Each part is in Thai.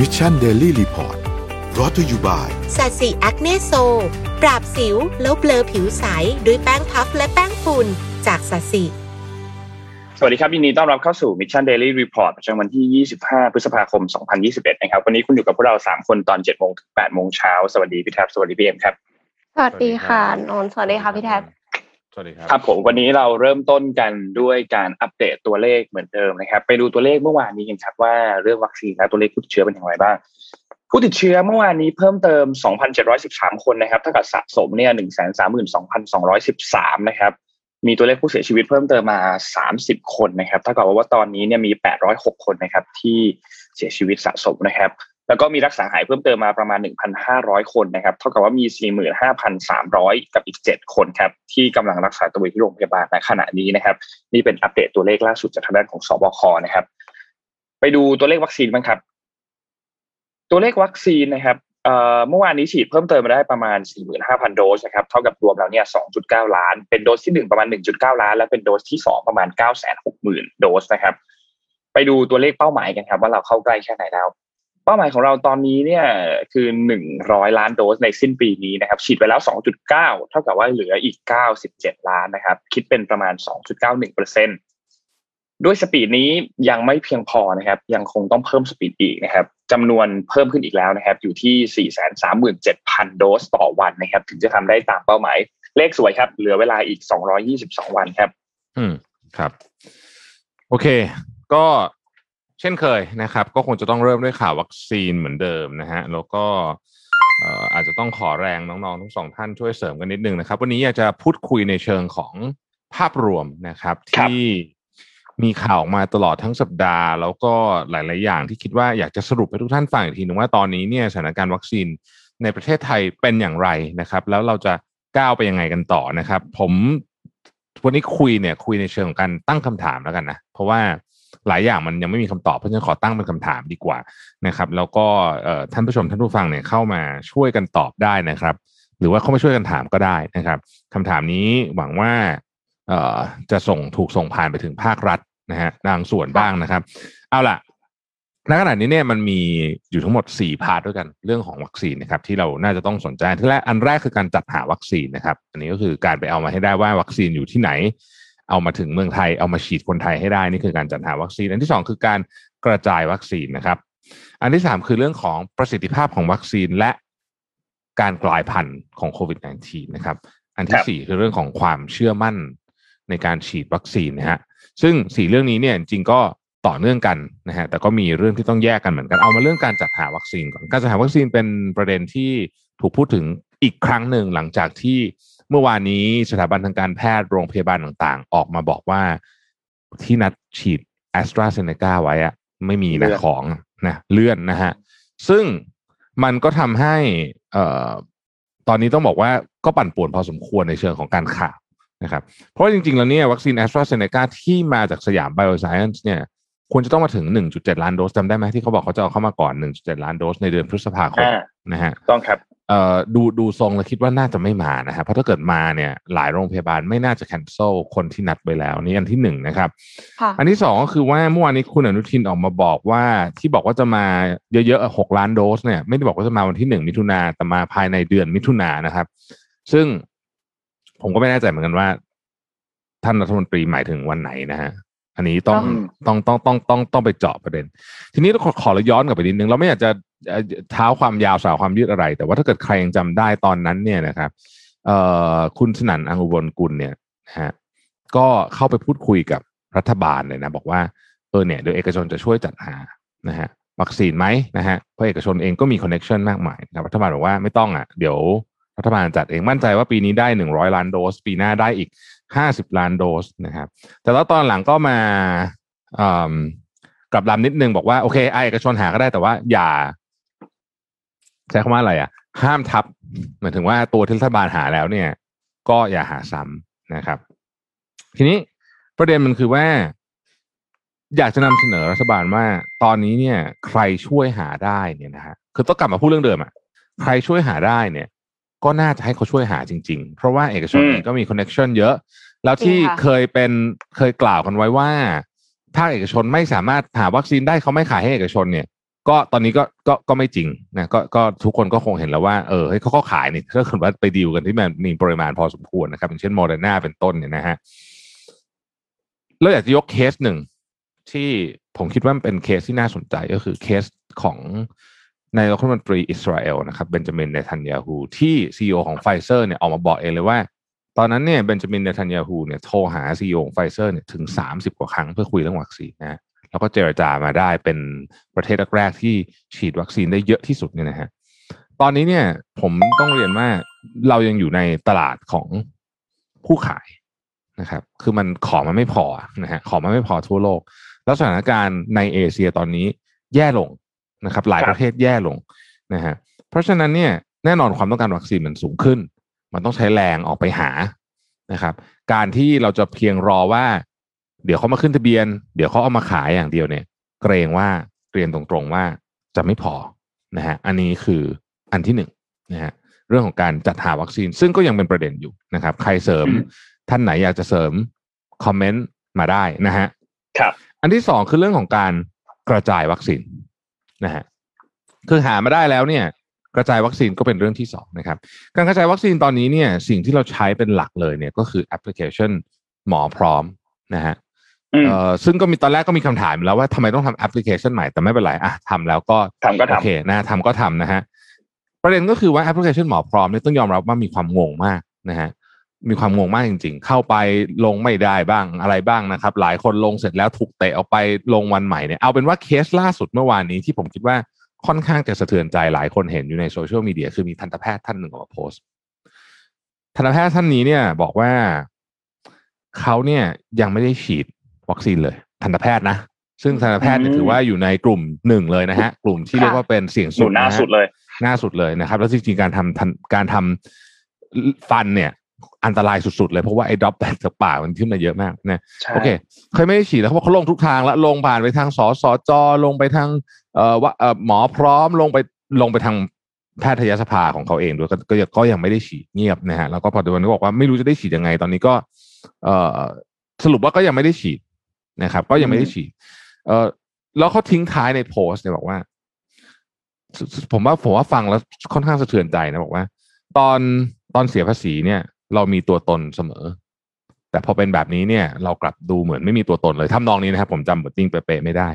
Mission Daily Report brought to you byสัตสีแอคเนโซ ปราบสิวแล้ว blur ผิวใส ด้วยแป้งพัฟและแป้งฝุ่นจากสัตสีสวัสดีครับยินดีต้อนรับเข้าสู่ Mission Daily Report ประจำวันที่ 25 พฤษภาคม 2021 นะครับ วันนี้คุณอยู่กับพวกเรา 3 คนตอน 7 โมงถึง 8 โมงเช้า สวัสดีพี่แท็ปสวัสดีพี่เอ็มครับ สวัสดีค่ะ นนท์สวัสดีค่ะพี่แท็ป สวัสดีครับครับผมวันนี้เราเริ่มต้นกันด้วยการอัปเดตตัวเลขเหมือนเดิมนะครับ ไปดูตัวเลขเมื่อวานนี้กันครับว่าเรื่องวัคซีนและตัวเลขผู้ติดเชื้อเป็นอย่างไรบ้าง ผู้ติดเชื้อเมื่อวานนี้เพิ่มเติม 2,713 คนนะครับเท่ากับสะสมเนี่ย132,213 นะครับ มีตัวเลขผู้เสียชีวิตเพิ่มเติมมา 30 คนนะครับเท่ากับว่าตอนนี้เนี่ยมี 806 คนนะครับที่เสียชีวิตสะสมนะครับ แล้วก็มีรักษาหายเพิ่มเติมมาประมาณ 1,500 คนนะครับ เท่ากับว่ามี 45,300 กับอีก 7 คนครับ ที่กำลังรักษาตัวอยู่ที่โรงพยาบาลณขณะนี้นะครับ นี่เป็นอัปเดตตัวเลขล่าสุดจากทางด้านของสบคนะครับ ไปดูตัวเลขวัคซีนบ้างครับ ตัวเลขวัคซีนนะครับเอ่อเมื่อวานนี้ฉีดเพิ่มเติมมาได้ประมาณ 45,000 โดสนะครับเท่ากับรวมแล้วเนี่ย 2.9 ล้าน เป็นโดสที่ 1 ประมาณ 1.9 ล้าน และเป็นโดสที่ 2 ประมาณ 960,000 โดสนะครับ ไปดูตัวเลขเป้าหมายกันครับ ว่าเราเข้าใกล้แค่ไหนแล้ว เป้าหมายของเราตอนนี้เนี่ยคือ100ล้านโดสในสิ้นปีนี้นะครับ ฉีดไปแล้ว2.9เก้าเท่ากับว่าเหลืออีก97ล้านนะครับ คิดเป็นประมาณ2.91เก้าหนึ่งเปอร์เซ็นต์ด้วยสปีดนี้ยังไม่เพียงพอนะครับ ยังคงต้องเพิ่มสปีดอีกนะครับจำนวนเพิ่มขึ้นอีกแล้วนะครับ อยู่ที่ 437,000 โดสต่อวันนะครับ ถึงจะทำได้ตามเป้าหมาย เลขสวยครับ เหลือเวลาอีก 222 วันครับ อืมครับ โอเค ก็ ช่นเคยนะครับ ก็คงจะต้องเริ่มด้วยข่าววัคซีนเหมือนเดิมนะฮะแล้วก็เอ่ออาจจะต้องขอแรงน้องๆทั้งสองท่านช่วยเสริมกันนิดนึงนะครับ วันนี้อยากจะพูดคุยในเชิงของภาพรวมนะครับครับที่มีข่าวออกมาตลอดทั้งสัปดาห์ แล้วก็หลาย ๆ อย่างที่คิดว่าอยากจะสรุปให้ทุกท่านฟังอีกทีหนึ่งว่าตอนนี้เนี่ยสถานการณ์วัคซีนในประเทศไทยเป็นอย่างไรนะครับ แล้วเราจะก้าวไปยังไงกันต่อนะครับ ผมวันนี้คุยเนี่ยคุยในเชิงของการตั้งคำถามแล้วกันนะ เพราะว่า หลายอย่างมันยังไม่มีคำตอบเพราะฉะนั้นขอตั้งเป็นคำถามดีกว่านะครับ แล้วก็ท่านผู้ชมท่านผู้ฟังเนี่ยเข้ามาช่วยกันตอบได้นะครับ หรือว่าเข้ามาช่วยกันถามก็ได้นะครับคำถามนี้หวังว่าจะส่งถูกส่งผ่านไปถึงภาครัฐนะฮะบางส่วนบ้างนะครับ เอาล่ะณขณะนี้เนี่ยมันมีอยู่ทั้งหมด 4 part ด้วยกันเรื่องของวัคซีนนะครับที่เราน่าจะต้องสนใจที่แรกอันแรกคือการจัดหาวัคซีนนะครับ อันนี้ก็คือการไปเอามาให้ได้ว่าวัคซีนอยู่ที่ไหน เอามาถึงเมืองไทยเอามาฉีดคนไทยให้ได้นี่คือการจัดหาวัคซีน อันที่สองคือการกระจายวัคซีนนะครับ อันที่สามคือเรื่องของประสิทธิภาพของวัคซีนและการกลายพันธุ์ของโควิด -19 นะครับ อันที่รับสี่คือเรื่องของความเชื่อมั่นในการฉีดวัคซีนนะฮะซึ่งสี่เรื่องนี้เนี่ยจริงก็ต่อเนื่องกันนะฮะแต่ก็มีเรื่องที่ต้องแยกกันเหมือนกันเอามาเรื่องการจัดหาวัคซีนก่อนการจัดหาวัคซีนเป็นประเด็นที่ถูกพูดถึงอีกครั้งหนึ่งหลังจากที่ เมื่อวานนี้สถาบันทางการแพทย์โรงพยาบาลต่างๆ ออกมาบอกว่าที่นัดฉีดแอสตราเซเนกาไว้อะเลื่อนนะ ไม่มีของนะเลื่อนนะฮะ ซึ่งมันก็ทำให้เอ่อตอนนี้ต้องบอกว่าก็ปั่นป่วนพอสมควรในเชิงของการข่าวนะครับ เพราะว่าจริงๆ แล้วเนี่ยวัคซีนแอสตราเซเนกาที่มาจากสยามไบโอไซเอนซ์เนี่ยควรจะต้องมาถึง 1.7 ล้านโดสจำได้ไหมที่เขาบอกเขาจะเอาเข้ามาก่อน 1.7 ล้านโดสในเดือนพฤษภาคมอ่านะฮะต้องครับ เอ่อดูดูทรงแล้วคิดว่าน่าจะไม่มานะฮะเพราะถ้าเกิดมาเนี่ยหลายโรงพยาบาลไม่น่าจะ cancel คนที่นัดไปแล้วนี่อันที่หนึ่งนะครับค่ะอันที่สองก็คือว่าเมื่อวานนี้คุณอนุทินออกมาบอกว่าที่บอกว่าจะมาเยอะๆหกล้านโดสเนี่ยไม่ได้บอกว่าจะมาวันที่หนึ่งมิถุนาแต่มาภายในเดือนมิถุนานะครับ ซึ่งผมก็ไม่แน่ใจเหมือนกันว่า ท่านรัฐมนตรีหมายถึงวันไหนนะฮะอันนี้ต้องอืมต้องต้องต้องต้องต้องไปเจาะประเด็น ทีนี้เราขอขอเราย้อนกลับไปนิดนึงเราไม่อยากจะ เท้าความยาวสาวความยืดอะไร แต่ว่าถ้าเกิดใครยังจำได้ตอนนั้นเนี่ยนะครับเออคุณสนั่นอังอุบลกุลเนี่ยฮะก็เข้าไปพูดคุยกับรัฐบาลเลยนะ บอกว่าเออเนี่ยเดี๋ยวเอกชนจะช่วยจัดหานะฮะวัคซีนไหมนะฮะเพราะเอกชนเองก็มีคอนเน็ชันมากมายนะรัฐบาลบอกว่าไม่ต้องอะเดี๋ยวรัฐบาลจัดเองมั่นใจว่าปีนี้ได้หนึ่งร้อยล้านโดส ปีหน้าได้อีกห้าสิบล้านโดสนะครับ แต่แล้วตอนหลังก็มาอืมกลับลำนิดนึงบอกว่าโอเคไอเอกชนหาก็ได้แต่ว่าอย่า ใช้คำว่าอะไรอะ ห้ามทับหมายถึงว่าตัวที่รัฐบาลหาแล้วเนี่ย ก็อย่าหาซ้ำนะครับ ทีนี้ประเด็นมันคือว่า อยากจะนำเสนอรัฐบาลว่า ตอนนี้เนี่ย ใครช่วยหาได้เนี่ยนะฮะคือต้องกลับมาพูดเรื่องเดิมอะใครช่วยหาได้เนี่ย ก็น่าจะให้เขาช่วยหาจริง ๆ เพราะว่าเอกชนอืมเองก็มี connection เยอะ แล้วที่จริงค่ะเคยเป็นเคยกล่าวกันไว้ว่าภาคเอกชนไม่สามารถหาวัคซีนได้เขาไม่ขายให้เอกชนเนี่ย ก็ตอนนี้ก็ก็ก็ไม่จริงนะก็ก็ทุกคนก็คงเห็นแล้วว่าเออเขาก็ขายนี่ถ้าเกิดว่าไปดีลกันที่มันมีปริมาณพอสมควรนะครับ อย่างเช่นโมเดอร์นาเป็นต้นเนี่ยนะฮะเราอยากจะยกเคสหนึ่งที่ผมคิดว่าเป็นเคสที่น่าสนใจก็คือเคสของนายรัฐมนตรีอิสราเอลนะครับเบนจามินเนทันยาฮูที่ CEO ของไฟเซอร์เนี่ยออกมาบอกเองเลยว่า ตอนนั้นเนี่ยเบนจามินเนทันยาฮูเนี่ยโทรหา CEO ของไฟเซอร์เนี่ยถึงสามสิบกว่าครั้งเพื่อคุยเรื่องวัคซีนนะ แล้วก็เจรจามาได้เป็นประเทศแรกๆที่ฉีดวัคซีนได้เยอะที่สุดเนี่ยนะฮะตอนนี้เนี่ยผมต้องเรียนว่าเรายังอยู่ในตลาดของผู้ขายนะครับ คือมันของมันไม่พอนะฮะของมันไม่พอทั่วโลก แล้วสถานการณ์ในเอเชียตอนนี้แย่ลงนะครับ หลายประเทศแย่ลงนะฮะเพราะฉะนั้นเนี่ยแน่นอนความต้องการวัคซีนมันสูงขึ้น มันต้องใช้แรงออกไปหานะครับ การที่เราจะเพียงรอว่า เดี๋ยวเขามาขึ้นทะเบียน เดี๋ยวเขาเอามาขายอย่างเดียวเนี่ย เกรงว่าเรียนตรงๆว่าจะไม่พอนะฮะอันนี้คืออันที่หนึ่งนะฮะเรื่องของการจัดหาวัคซีน ซึ่งก็ยังเป็นประเด็นอยู่นะครับ ใครเสริมท่านไหนอยากจะเสริมคอมเมนต์มาได้นะฮะครับ อันที่สองคือเรื่องของการกระจายวัคซีนนะฮะคือหามาได้แล้วเนี่ย กระจายวัคซีนก็เป็นเรื่องที่สองนะครับ การกระจายวัคซีนตอนนี้เนี่ย สิ่งที่เราใช้เป็นหลักเลยเนี่ยก็คือแอปพลิเคชันหมอพร้อมนะฮะอืมเอ่อ ซึ่งก็มีตอนแรกก็มีคำถามแล้วว่าทำไมต้องทำแอปพลิเคชันใหม่แต่ไม่เป็นไรอะทำแล้วก็ทำก็ทำโอเคนะทำก็ทำนะฮะประเด็นก็คือว่าแอปพลิเคชันหมอพร้อมเนี่ยต้องยอมรับว่ามีความงงมากนะฮะมีความงงมากจริง ๆ เข้าไปลงไม่ได้บ้างอะไรบ้างนะครับ หลายคนลงเสร็จแล้วถูกเตะออกไปลงวันใหม่เนี่ยเอาเป็นว่าเคสล่าสุดเมื่อวานนี้ที่ผมคิดว่าค่อนข้างจะสะเทือนใจหลายคนเห็นอยู่ในโซเชียลมีเดียคือมีทันตแพทย์ท่านหนึ่งออกมาโพสต์ทันตแพทย์ท่านนี้เนี่ยบอกว่าเขาเนี่ยยังไม่ได้ฉีด วัคซีนเลยทันตแพทย์นะ ซึ่งทันตแพทย์เนี่ยอืมถือว่าอยู่ในกลุ่มหนึ่งเลยนะฮะ กลุ่มที่ค่ะเรียกว่าเป็นเสี่ยงสูงอยู่หน้าสุดเลยนะฮะหน้าสุดเลยนะครับ แล้วจริงๆการทำทันการทำฟันเนี่ย อันตรายสุดๆเลยเพราะว่าไอ้ droplet จากปากมันขึ้นมาเยอะมากนะใช่โอเคเขายังไม่ได้ฉีดแล้วเขาบอกเขาลงทุกทางแล้วลงผ่านไปทางสสจลงไปทางเอ่อว่าเอ่อหมอพร้อมลงไปลงไปทางแพทยสภาของเขาเองด้วยก็ก็ยังก็ยังไม่ได้ฉีดเงียบนะฮะแล้วก็พอเดี๋ยววันนี้บอกว่าไม่รู้จะได้ฉีดยังไง ตอนนี้ก็ เอ่อสรุปว่าก็ยังไม่ได้ฉีด นะครับ ก็ยังไม่ได้ฉีด เออแล้วเขาทิ้งท้ายในโพสต์เนี่ยบอกว่า ผมว่าผมว่าฟังแล้วค่อนข้างสะเทือนใจนะบอกว่า ตอนตอนเสียภาษีเนี่ย เรามีตัวตนเสมอ แต่พอเป็นแบบนี้เนี่ย เรากลับดูเหมือนไม่มีตัวตนเลยทำนองนี้นะครับ ผมจำบทจริงเป๊ะๆไม่ได้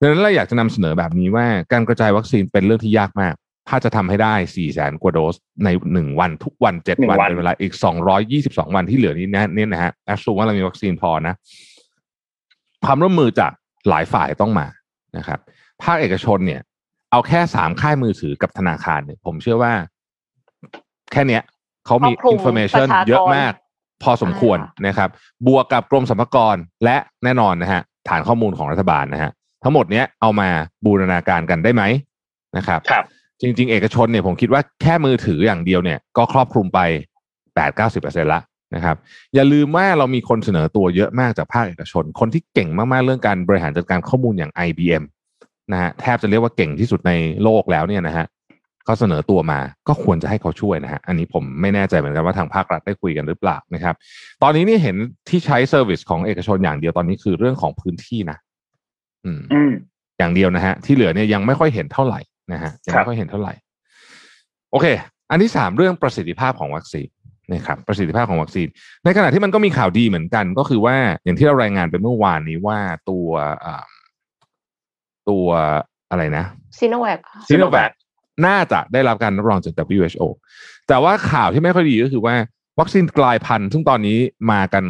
ดังนั้นเราอยากจะนำเสนอแบบนี้ว่าการกระจายวัคซีนเป็นเรื่องที่ยากมาก ถ้าจะทำให้ได้4แสนกว่าโดสในหนึ่งวันทุกวันเจ็ดหนึ่งวันวันเป็นเวลาอีก 222 วันที่เหลือนี้นะเนี่ยนะฮะ assume ว่าเรามีวัคซีนพอนะ ความร่วมมือจากหลายฝ่ายต้องมานะครับ ภาคเอกชนเนี่ย เอาแค่สามค่ายมือถือกับธนาคารเนี่ย ผมเชื่อว่า แค่เนี้ยเขามีครอบคลุมอินโฟเมชันประชากรเยอะมาก พอสมควรใช่ค่ะนะครับ บวกกับกรมสรรพากรและแน่นอนนะฮะ ฐานข้อมูลของรัฐบาลนะฮะ ทั้งหมดเนี้ยเอามาบูรณาการกันได้ไหมนะครับครับ จริง ๆ เอกชนเนี่ยผมคิดว่าแค่มือถืออย่างเดียวเนี่ย ก็ครอบคลุมไปแปดเก้าสิบเปอร์เซ็นละ นะครับอย่าลืมว่าเรามีคนเสนอตัวเยอะมากจากภาคเอกชน คนที่เก่งมากๆเรื่องการบริหารจัดการข้อมูลอย่าง IBM นะฮะแทบจะเรียกว่าเก่งที่สุดในโลกแล้วเนี่ยนะฮะเขาเสนอตัวมาก็ควรจะให้เขาช่วยนะฮะอันนี้ผมไม่แน่ใจเหมือนกันว่าทางภาครัฐได้คุยกันหรือเปล่านะครับ ตอนนี้นี่เห็นที่ใช้ service ของเอกชนอย่างเดียวตอนนี้คือเรื่องของพื้นที่นะ อืมอืมอย่างเดียวนะฮะที่เหลือเนี่ยยังไม่ค่อยเห็นเท่าไหร่นะฮะยังครับไม่ค่อยเห็นเท่าไหร่ โอเค อันที่สามเรื่องประสิทธิภาพของวัคซีน นะครับประสิทธิภาพของวัคซีน ในขณะที่มันก็มีข่าวดีเหมือนกัน ก็คือว่าอย่างที่เรารายงานไปเมื่อวานนี้ว่าตัวอ่าตัวอะไรนะซีโนแวคซีโนแวคน่าจะได้รับการรับรองจาก WHO แต่ว่าข่าวที่ไม่ค่อยดีก็คือว่าวัคซีนกลายพันธุ์ซึ่งตอนนี้มากัน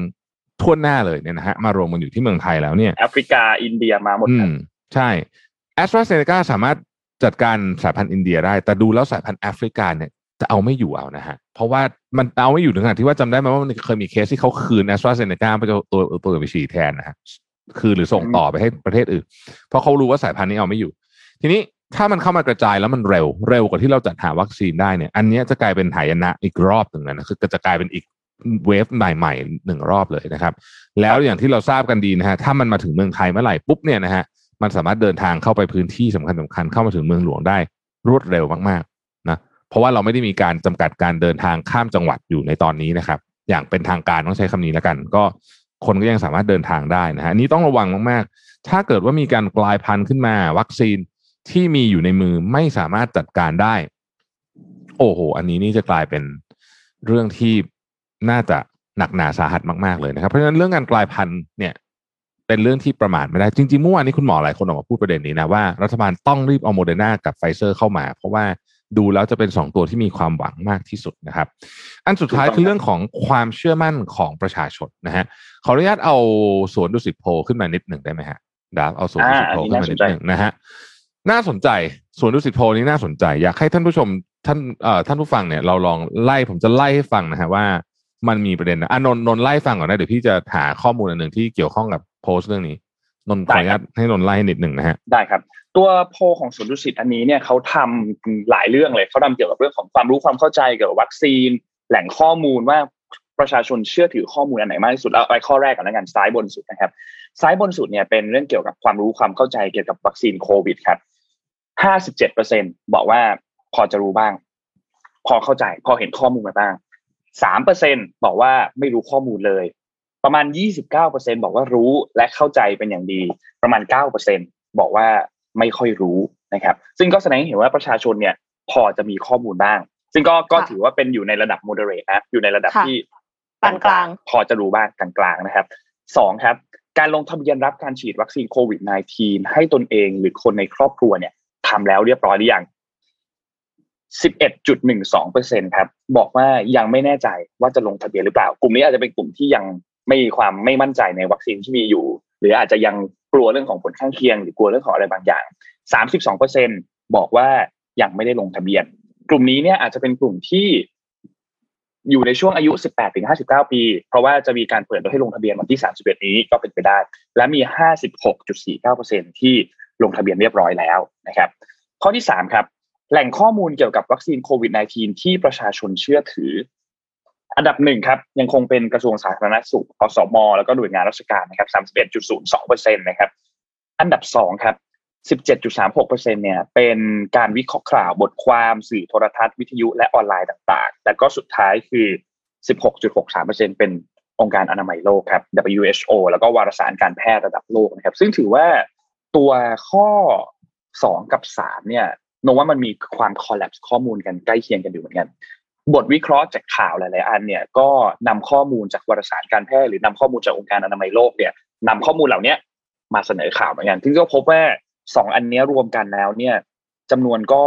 ทั่วหน้าเลยเนี่ยนะฮะมารวมกันอยู่ที่เมืองไทยแล้วเนี่ยแอฟริกาอินเดียมาหมดอืมครับใช่แอสตราเซเนกาสามารถจัดการสายพันธุ์อินเดียได้ แต่ดูแล้วสายพันธุ์แอฟริกาเนี่ยจะเอาไม่อยู่เอานะฮะ เพราะว่ามันเอาไม่อยู่ถึงขนาดที่ว่าจำได้ไหมว่ามันเคยมีเคสที่เขาคืนแอสตราเซเนกาไปตัวตัวตัวอื่นไปฉีดแทนนะฮะคือหรือส่งต่อไปให้ประเทศอื่น เพราะเขารู้ว่าสายพันธุ์นี้เอาไม่อยู่ ทีนี้ถ้ามันเข้ามากระจายแล้วมันเร็วเร็วกว่าที่เราจัดหาวัคซีนได้เนี่ย อันนี้จะกลายเป็นหายนะอีกรอบหนึ่งนะคือจะกลายเป็นอีกเวฟใหม่ๆหนึ่งรอบเลยนะครับ แล้วอย่างที่เราทราบกันดีนะฮะถ้ามันมาถึงเมืองไทยเมื่อไหร่ปุ๊บเนี่ยนะฮะมันสามารถเดินทางเข้าไปพื้นที่สำคัญสำคัญเข้ามาถึงเมืองหลวงได้รวดเร็วมาก ราะว่าเราไม่ได้มีการจำกัดการเดินทางข้ามจังหวัดอยู่ในตอนนี้นะครับ อย่างเป็นทางการต้องใช้คำนี้แล้วกัน ก็คนก็ยังสามารถเดินทางได้นะฮะนนี้ต้องระวังมากๆ ถ้าเกิดว่ามีการกลายพันธุ์ขึ้นมา วัคซีนที่มีอยู่ในมือไม่สามารถจัดการได้ โอ้โห อันนี้นี่จะกลายเป็นเรื่องที่น่าจะหนักหนาสาหัสมากๆเลยนะครับ เพราะฉะนั้นเรื่องการกลายพันธุ์เนี่ย เป็นเรื่องที่ประมาทไม่ได้จริงๆเมื่อวานนี้คุณหมอหลายคนออกมาพูดประเด็นนี้นะว่ารัฐบาลต้องรีบเอาโมเดอร์นากับไฟเซอร์เข้ามา เพราะว่า ดูแล้วจะเป็นสองตัวที่มีความหวังมากที่สุดนะครับ อันสุดท้ายคือเรื่องของความเชื่อมั่นของประชาชนนะฮะขออนุญาตเอาสวนดุสิตโพลขึ้นมานิดหนึ่งได้ไหมฮะดาบเอาสวนดุสิตโพลขึ้นมานิดหนึ่งนะฮะน่าสนใจสวนดุสิตโพลนี้น่าสนใจ อยากให้ท่านผู้ชมท่านเอ่อท่านผู้ฟังเนี่ยเราลองไล่ผมจะไล่ให้ฟังนะฮะว่ามันมีประเด็นนะอะนนนนไล่ฟังก่อนนะเดี๋ยวพี่จะหาข้อมูลอันหนึ่งที่เกี่ยวข้องกับโพสต์เรื่องนี้นนขออนุญาตให้นนไล่นิดหนึ่งนะฮะได้ครับ ตัวโพของสวนดุสิตอันนี้เนี่ยเขาทำหลายเรื่องเลยเขาทำเกี่ยวกับเรื่องของความรู้ความเข้าใจเกี่ยวกับวัคซีน แหล่งข้อมูลว่าประชาชนเชื่อถือข้อมูลอันไหนมากที่สุดเอาไปข้อแรกก่อนแล้วกันซ้ายบนสุดนะครับ ซ้ายบนสุดเนี่ยเป็นเรื่องเกี่ยวกับความรู้ความเข้าใจเกี่ยวกับวัคซีนโควิดครับห้าสิบเจ็ดเปอร์เซ็นบอกว่าพอจะรู้บ้าง พอเข้าใจ พอเห็นข้อมูลมาบ้างสามเปอร์เซ็นบอกว่าไม่รู้ข้อมูลเลย ประมาณยี่สิบเก้าเปอร์เซ็นบอกว่ารู้และเข้าใจเป็นอย่างดี ประมาณเก้าเปอร์เซ็นบอกว่า ไม่ค่อยรู้นะครับ ซึ่งก็แสดงให้เห็นว่าประชาชนเนี่ยพอจะมีข้อมูลบ้าง ซึ่งก็ก็ถือว่าเป็นอยู่ในระดับ moderate นะอยู่ในระดับที่ปานกลางพอจะรู้บ้างกลางๆนะครับสองครับ การลงทะเบียนรับการฉีดวัคซีนโควิด -19 ให้ตนเองหรือคนในครอบครัวเนี่ยทำแล้วเรียบร้อยหรือยัง11.12เปอร์เซ็นครับบอกว่ายังไม่แน่ใจว่าจะลงทะเบียนหรือเปล่า กลุ่มนี้อาจจะเป็นกลุ่มที่ยังไม่มีความไม่มั่นใจในวัคซีนที่มีอยู่ หรืออาจจะยังก ลัวเรื่องของผลข้างเคียง หรือกลัวเรื่องของอะไรบางอย่าง 32เปอร์เซ็นบอกว่ายังไม่ได้ลงทะเบียน กลุ่มนี้เนี่ยอาจจะเป็นกลุ่มที่อยู่ในช่วงอายุ 18 ถึง 59 ปี เพราะว่าจะมีการเปิดให้ลงทะเบียนวันที่ 31 นี้ก็เป็นไปได้ และมี 56.49%ที่ลงทะเบียนเรียบร้อยแล้วนะครับ ข้อที่ 3 ครับ แหล่งข้อมูลเกี่ยวกับวัคซีนโควิด -19 ที่ประชาชนเชื่อถือ อันดับหนึ่งครับยังคงเป็นกระทรวงสาธารณสุขอสมแล้วก็หน่วยงานราชการนะครับ31.02%นย์สองเปอร์เซ็นต์นะครับ อันดับสองครับ17.36%เปอร์เซ็นเนี่ยเป็นการวิเคราะห์ข่าวบทความสื่อโทรทัศน์วิทยุและออนไลน์ต่างๆแล้วก็สุดท้ายคือ16.63%เปอร์เซ็นเป็นองค์การอนามัยโลกครับ WHO แล้วก็วารสารการแพทย์ระดับโลกนะครับ ซึ่งถือว่าตัวข้อ2กับ3เนี่ยนว่ามันมีความคอลลัปส์ข้อมูลกันใกล้เคียงกันอยู่เหมือนกัน บทวิเคราะห์จากข่าวหลาย ๆ อันเนี่ยก็นำข้อมูลจากวารสารการแพทย์หรือนำข้อมูลจากองค์การอนามัยโลกเนี่ยนำข้อมูลเหล่านี้มาเสนอข่าวเหมือนกันซึ่งก็พบว่าสองอันนี้รวมกันแล้วเนี่ยจำนวนก็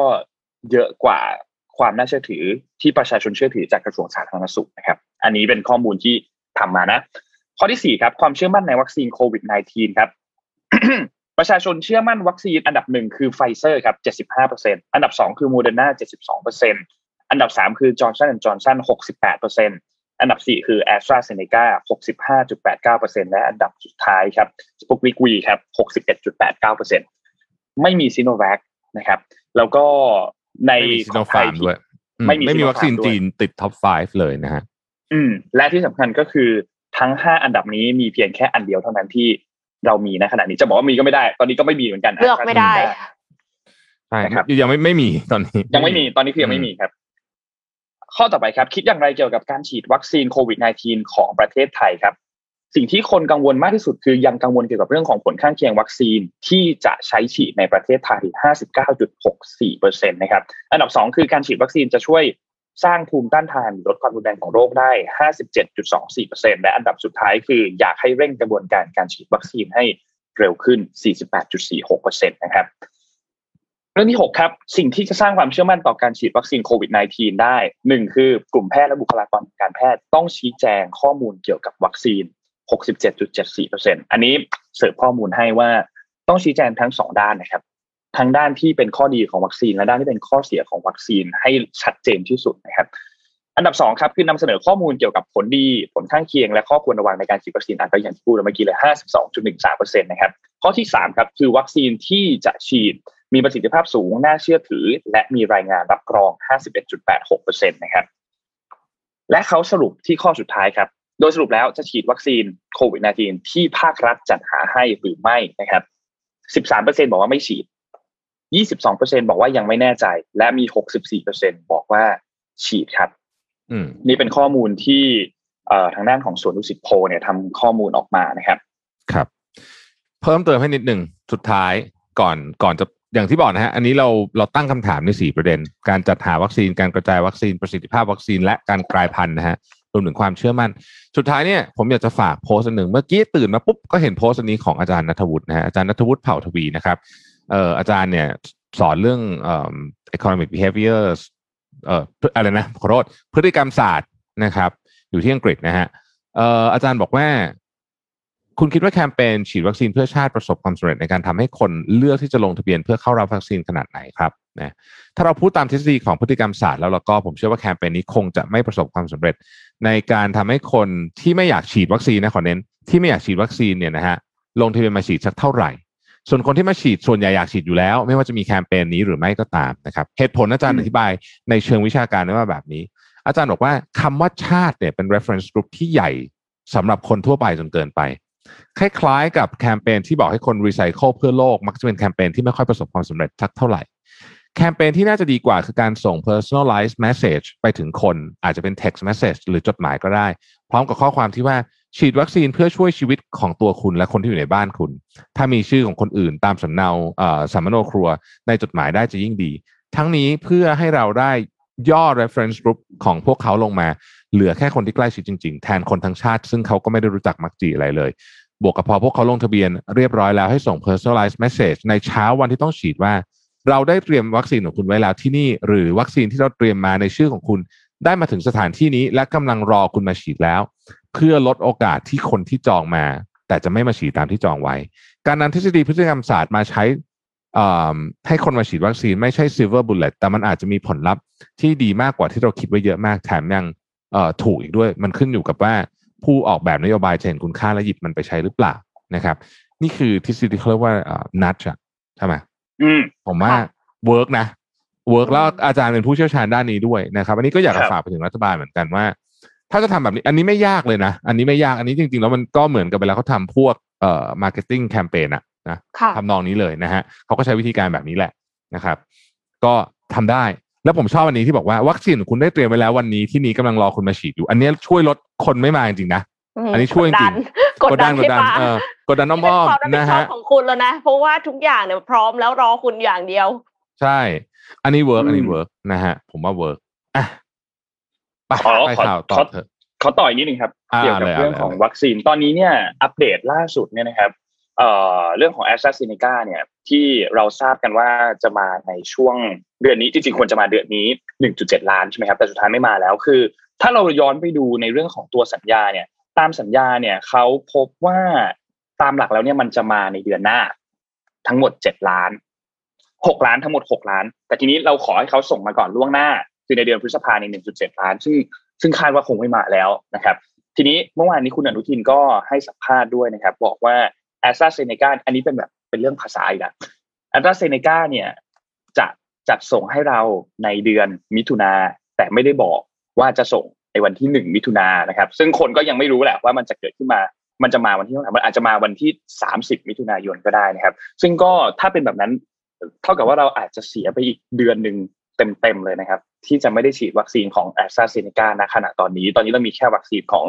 เยอะกว่าความน่าเชื่อถือที่ประชาชนเชื่อถือจากกระทรวงสาธารณสุขนะครับ อันนี้เป็นข้อมูลที่ทำมานะ ข้อที่สี่ครับความเชื่อมั่นในวัคซีนโควิด -19 ครับประชาชนเชื่อมั่นวัคซีนอันดับหนึ่งคือไฟเซอร์ครับ75%อันดับสองคือโมเดอร์นา72%อัน ดับสามคือ Johnson & Johnson 68%อันดับสี่คือแอสตราเซเนกา65.89%และอันดับสุดท้ายครับ Sputnik V ครับ61.89%ไม่มีซีโนแวคนะครับ แล้วก็ในไม่มีซิโนฟาร์มด้วยอืมไม่มีไม่มี Sinopharm วัคซีนด้วยจีนติด top 5 เลยนะฮะอืม และที่สำคัญก็คือทั้งห้าอันดับนี้มีเพียงแค่อันเดียวเท่านั้นที่เรามีในขณะนี้จะบอกว่ามีก็ไม่ได้ ตอนนี้ก็ไม่มีเหมือนกันเลือกไม่ได้ใช่นะครับยังไม่ไม่มีตอนนี้ ยังไม่มีตอนนี้คือยังไม่มีครับ ข้อต่อไปครับ คิดอย่างไรเกี่ยวกับการฉีดวัคซีนโควิด -19 ของประเทศไทยครับ สิ่งที่คนกังวลมากที่สุดคือยังกังวลเกี่ยวกับเรื่องของผลข้างเคียงวัคซีนที่จะใช้ฉีดในประเทศไทย 59.64%นะครับ อันดับสองคือการฉีดวัคซีนจะช่วยสร้างภูมิต้านทานลดความรุนแรงของโรคได้ 57.24%และอันดับสุดท้ายคืออยากให้เร่งกระบวนการการฉีดวัคซีนให้เร็วขึ้น 48.46%นะครับ เรื่องที่ 6 ครับ สิ่งที่จะสร้างความเชื่อมั่นต่อการฉีดวัคซีนโควิด -19 ได้หนึ่งคือกลุ่มแพทย์และบุคลากรทางการแพทย์ต้องชี้แจงข้อมูลเกี่ยวกับวัคซีน 67.74%อันนี้เสริมข้อมูลให้ว่าต้องชี้แจงทั้งสองด้านนะครับทั้งด้านที่เป็นข้อดีของวัคซีนและด้านที่เป็นข้อเสียของวัคซีนให้ชัดเจนที่สุดนะครับ อันดับสองครับคือนำเสนอข้อมูลเกี่ยวกับผลดี ผลข้างเคียงและข้อควรระวังในการฉีดวัคซีนอะก็อย่างที่พูดเมื่อกี้เลย 52.13%นะครับข้อที่สามครับคือวัคซีนที่จะฉีด มีประสิทธิภาพสูง น่าเชื่อถือ และมีรายงานรับรอง 51.86%นะครับ และเขาสรุปที่ข้อสุดท้ายครับ โดยสรุปแล้วจะฉีดวัคซีนโควิด -19 ที่ภาครัฐจัดหาให้หรือไม่นะครับ 13%บอกว่าไม่ฉีด 22%บอกว่ายังไม่แน่ใจ และมี 64%บอกว่าฉีดครับอืมนี่เป็นข้อมูลที่เอ่อทางด้านของสวนดุสิตโพลเนี่ยทำข้อมูลออกมานะครับ ครับ เพิ่มเติมให้นิดหนึ่งสุดท้ายก่อนก่อนจะ อย่างที่บอกนะฮะ อันนี้เราเราตั้งคำถามในสี่ประเด็น การจัดหาวัคซีน การกระจายวัคซีน ประสิทธิภาพวัคซีน และการกลายพันธุ์นะฮะ รวมถึงความเชื่อมั่น สุดท้ายเนี่ยผมอยากจะฝากโพสต์หนึ่ง เมื่อกี้ตื่นมาปุ๊บก็เห็นโพสต์นนี้ของอาจารย์นัทวุฒินะฮะ อาจารย์นัทวุฒิเผ่าทวีนะครับ เอ่ออาจารย์เนี่ยสอนเรื่องเอ่อ economic behavior เอ่ออะไรนะขอโทษพฤติกรรมศาสตร์นะครับ อยู่ที่อังกฤษนะฮะ เอ่ออาจารย์บอกว่า คุณคิดว่าแคมเปญฉีดวัคซีนเพื่อชาติประสบความสำเร็จในการทำให้คนเลือกที่จะลงทะเบียนเพื่อเข้ารับวัคซีนขนาดไหนครับนะถ้าเราพูดตามทฤษฎีของพฤติกรรมศาสตร์แล้วเราก็ผมเชื่อว่าแคมเปญนี้คงจะไม่ประสบความสำเร็จ ในการทำให้คนที่ไม่อยากฉีดวัคซีนนะขอเน้น ที่ไม่อยากฉีดวัคซีนเนี่ยนะฮะลงทะเบียนมาฉีดสักเท่าไหร่ ส่วนคนที่มาฉีดส่วนใหญ่อยากฉีดอยู่แล้ว ไม่ว่าจะมีแคมเปญนี้หรือไม่ก็ตามนะครับเหตุผลอาจารย์อธิบายในเชิงวิชาการว่าแบบนี้ อาจารย์บอกว่าคำว่าชาติเนี่ยเป็น reference group ที่ใหญ่สำหรับคนทั่วไปจนเกินไป คล้ายๆ กับแคมเปญที่บอกให้คนรีไซเคิลเพื่อโลก มักจะเป็นแคมเปญที่ไม่ค่อยประสบความสำเร็จสักเท่าไหร่ แคมเปญที่น่าจะดีกว่าคือการส่ง personalized message ไปถึงคน อาจจะเป็น text message หรือจดหมายก็ได้ พร้อมกับข้อความที่ว่าฉีดวัคซีนเพื่อช่วยชีวิตของตัวคุณและคนที่อยู่ในบ้านคุณ ถ้ามีชื่อของคนอื่นตามสำเนาอ่อสำมโนครัว ในจดหมายได้จะยิ่งดี ทั้งนี้เพื่อให้เราได้ย่อ reference group ของพวกเขาลงมา เหลือแค่คนที่ใกล้ชิดจริง ๆ แทนคนทั้งชาติ ซึ่งเขาก็ไม่ได้รู้จักมักจีอะไรเลย บวกกับพอพวกเขาลงทะเบียนเรียบร้อยแล้วให้ส่ง personalized message ในเช้าวันที่ต้องฉีดว่า เราได้เตรียมวัคซีนของคุณไว้แล้วที่นี่ หรือวัคซีนที่เราเตรียมมาในชื่อของคุณ ได้มาถึงสถานที่นี้ และกำลังรอคุณมาฉีดแล้ว เพื่อลดโอกาสที่คนที่จองมา แต่จะไม่มาฉีดตามที่จองไว้ การนำทฤษฎีพฤติกรรมศาสตร์มาใช้ให้คนมาฉีดวัคซีนไม่ใช่ silver bullet แต่มันอาจจะมีผลลัพธ์ที่ดีมากกว่าที่เราคิดไว้เยอะมากแถมยังถูกอีกด้วย มันขึ้นอยู่กับว่า ผู้ออกแบบนโยบายจะเห็นคุณค่าและหยิบมันไปใช้หรือเปล่านะครับ นี่คือทฤษฎีเขาเรียกว่า nudge อะใช่ไหมอืมผมว่า work นะ work แล้วอาจารย์เป็นผู้เชี่ยวชาญด้านนี้ด้วยนะครับ อันนี้ก็อยากจะฝากไปถึงรัฐบาลเหมือนกันว่า ถ้าจะทำแบบนี้ อันนี้ไม่ยากเลยนะ อันนี้ไม่ยากอันนี้จริงๆ แล้วมันก็เหมือนกับเวลาเขาทำพวกเอ่อ marketing campaign อะนะค่ะทำนองนี้เลยนะฮะเขาก็ใช้วิธีการแบบนี้แหละนะครับ ก็ทำได้แล้วผมชอบอันนี้ที่บอกว่าวัคซีนของคุณได้เตรียมไว้แล้ววันนี้ที่นี้กำลังรอคุณมาฉีดอยู่ อันนี้ช่วยลด คนไม่มาจริงๆนะมอันนี้ช่วยจริงกดดันกดดันให้มาเออกดดันนี่อ้อมเป็นความรับผิดๆนะชอบฮะของคุณแล้วนะเพราะว่าทุกอย่างเนี่ยพร้อมแล้วรอคุณอย่างเดียว ใช่ อันนี้เวิร์กอันนี้อืมเวิร์กนะฮะ ผมว่าเวิร์กอะไปขอไปขอข่าวต่อขอเถอะเขาต่ออีกนิดนึงครับอ่าเกี่ยวกับเลยเรื่องเลยของเลยวัคซีนตอนนี้เนี่ยอัปเดตล่าสุดเนี่ยนะครับเอ่อเรื่องของแอสตราเซเนกาเนี่ยที่เราทราบกันว่าจะมาในช่วงเดือนนี้จริงๆควรจะมาเดือนนี้ 1.7 ล้านใช่ไหมครับแต่สุดท้ายไม่มาแล้วคือ ถ้าเราย้อนไปดูในเรื่องของตัวสัญญาเนี่ย ตามสัญญาเนี่ยเขาพบว่าตามหลักแล้วเนี่ยมันจะมาในเดือนหน้า ทั้งหมด7ล้าน6ล้านทั้งหมด6ล้าน แต่ทีนี้เราขอให้เขาส่งมาก่อนล่วงหน้า คือในเดือนพฤษภาใน1.7ล้าน ซึ่งซึ่งคาดว่าคงไม่มาแล้วนะครับ ทีนี้เมื่อวานนี้คุณอนุทินก็ให้สัมภาษณ์ด้วยนะครับ บอกว่าแอสตราเซเนกาอันนี้เป็นแบบเป็นเรื่องภาษาอีกแล้วแอสตราเซเนกาเนี่ยจะจัดส่งให้เราในเดือนมิถุนาแต่ไม่ได้บอก ว่าจะส่งในวันที่หนึ่งมิถุนานะครับ ซึ่งคนก็ยังไม่รู้แหละว่ามันจะเกิดขึ้นมา มันจะมาวันที่เท่าไหร่มันอาจจะมาวันที่สามสิบมิถุนายนก็ได้นะครับ ซึ่งก็ถ้าเป็นแบบนั้นเท่ากับว่าเราอาจจะเสียไปอีกเดือนหนึ่งเต็มๆเลยนะครับ ที่จะไม่ได้ฉีดวัคซีนของแอสตราเซเนกาณขณะตอนนี้ ตอนนี้เรามีแค่วัคซีนของ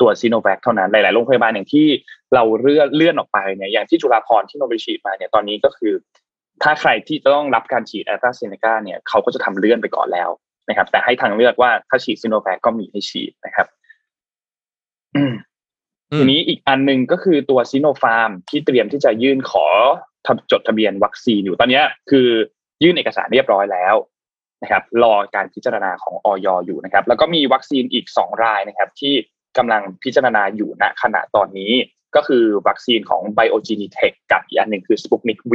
ตัวซีโนแวคเท่านั้น หลาย ๆ โรงพยาบาลอย่างที่เราเลื่อนเลื่อนออกไปเนี่ยอย่างที่จุฬาภรที่เราไปฉีดมาเนี่ยตอนนี้ก็คือ ถ้าใครที่จะต้องรับการฉีดแอสตราเซเนกาเนี่ยเขาก็จะทำเลื่อนไปก่อนแล้ว นะครับ แต่ให้ทางเลือกว่าถ้าฉีดซีโนแวคก็มีให้ฉีดนะครับอืมอืมทีนี้อีกอันหนึ่งก็คือตัวซีโนฟาร์มที่เตรียมที่จะยื่นขอทำจดทะเบียนวัคซีนอยู่ตอนเนี้ยคือยื่นเอกสารเรียบร้อยแล้วนะครับ รอการพิจารณาของอย. อยู่นะครับ แล้วก็มีวัคซีนอีกสองรายนะครับ ที่กำลังพิจารณาอยู่ณขณะตอนนี้ ก็คือวัคซีนของ b i o g e n e t e c h กับอีกอันหนึ่งคือ Sputnik V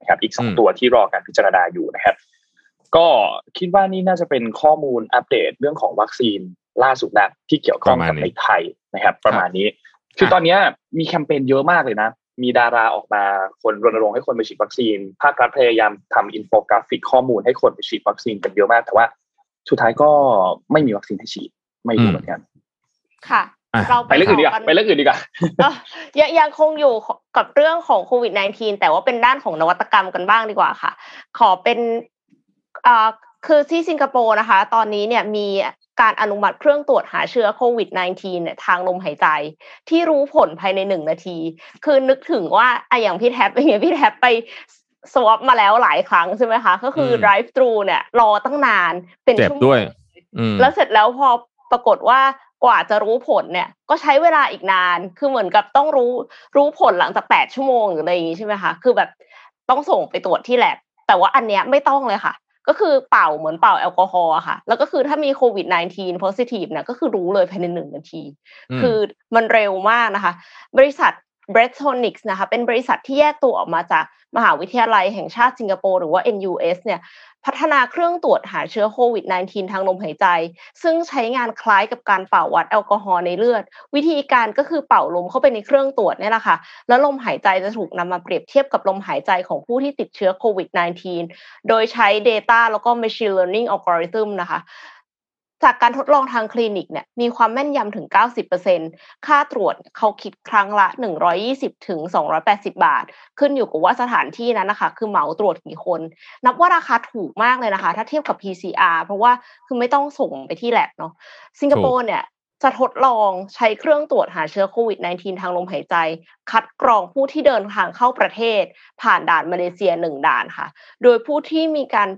นะครับ อีกสองอืมตัวที่รอการพิจารณาอยู่นะครับ ก็คิดว่านี่น่าจะเป็นข้อมูลอัปเดตเรื่องของวัคซีนล่าสุดแล้วที่เกี่ยวข้องกับในไทยนะครับ ประมาณนี้ คือตอนเนี้ยมีแคมเปญเยอะมากเลยนะ มีดาราออกมาคนรณรงค์ให้คนไปฉีดวัคซีน ภาครัฐพยายามทำอินโฟกราฟิกข้อมูลให้คนไปฉีดวัคซีนกันเยอะมาก แต่ว่าสุดท้ายก็ไม่มีวัคซีนให้ฉีดไม่รู้เหมือนกัน ค่ะอะเราไปเรื่องอื่นดีกว่าไปเรื่องอื่นดีกว่าเอ่อยังยังคงอยู่กับเรื่องของโควิด -19 แต่ว่าเป็นด้านของนวัตกรรมกันบ้างดีกว่าค่ะ ขอเป็นอ่า คือที่สิงคโปร์นะคะ ตอนนี้เนี่ยมีการอนุมัติเครื่องตรวจหาเชื้อโควิด -19 เนี่ยทางลมหายใจ ที่รู้ผลภายในหนึ่งนาที คือนึกถึงว่าอะอย่างพี่แท็บอย่างเงี้ยพี่แท็บไปสวอปมาแล้วหลายครั้งใช่ไหมคะ ก็คือม drive thru เนี่ยรอตั้งนานเป็นเจ็บชั่วโมงด้วยอืมแล้วเสร็จแล้วพอปรากฏว่ากว่าจะรู้ผลเนี่ย ก็ใช้เวลาอีกนาน คือเหมือนกับต้องรู้รู้ผลหลังจากแปดชั่วโมงหรืออะไรอย่างงี้ใช่ไหมคะ คือแบบต้องส่งไปตรวจที่แลบแต่ว่าอันเนี้ยไม่ต้องเลยค่ะ ก็คือเป่าเหมือนเป่าแอลกอฮอล์อะค่ะ แล้วก็คือถ้ามีโควิด -19 positive เนี่ยก็คือรู้เลยภายในหนึ่งนาทีอืมคือมันเร็วมากนะคะ บริษัท b r e t o n i c s นะคะเป็นบริษัทที่แยกตัวออกมาจากมหาวิทยาลัยแห่งชาติสิงคโปร์หรือว่า NUS เนี่ยพัฒนาเครื่องตรวจหาเชื้อโควิด -19 ทางลมหายใจ ซึ่งใช้งานคล้ายกับการเป่าวัดแอลกอฮอล์ในเลือด วิธีการก็คือเป่าลมเข้าไปในเครื่องตรวจเนี่ยแหละค่ะ แล้วลมหายใจจะถูกนำมาเปรียบเทียบกับลมหายใจของผู้ที่ติดเชื้อโควิด -19 โดยใช้ Data แล้วก็ Machine Learning Algorithm นะคะ จากการทดลองทางคลินิกเนี่ยมีความแม่นยำถึง 90%ค่าตรวจเขาคิดครั้งละ 120ถึง280 บาท ขึ้นอยู่กับว่าสถานที่นั้นนะคะ คือเหมาตรวจกี่คน นับว่าราคาถูกมากเลยนะคะ ถ้าเทียบกับ PCR เพราะว่าคือไม่ต้องส่งไปที่แลบเนาะสิงคโปร์เนี่ยจะทดลองใช้เครื่องตรวจหาเชื้อโควิด -19 ทางลมหายใจ คัดกรองผู้ที่เดินทางเข้าประเทศ ผ่านด่านมาเลเซียหนึ่งด่านค่ะ โดยผู้ที่มีการ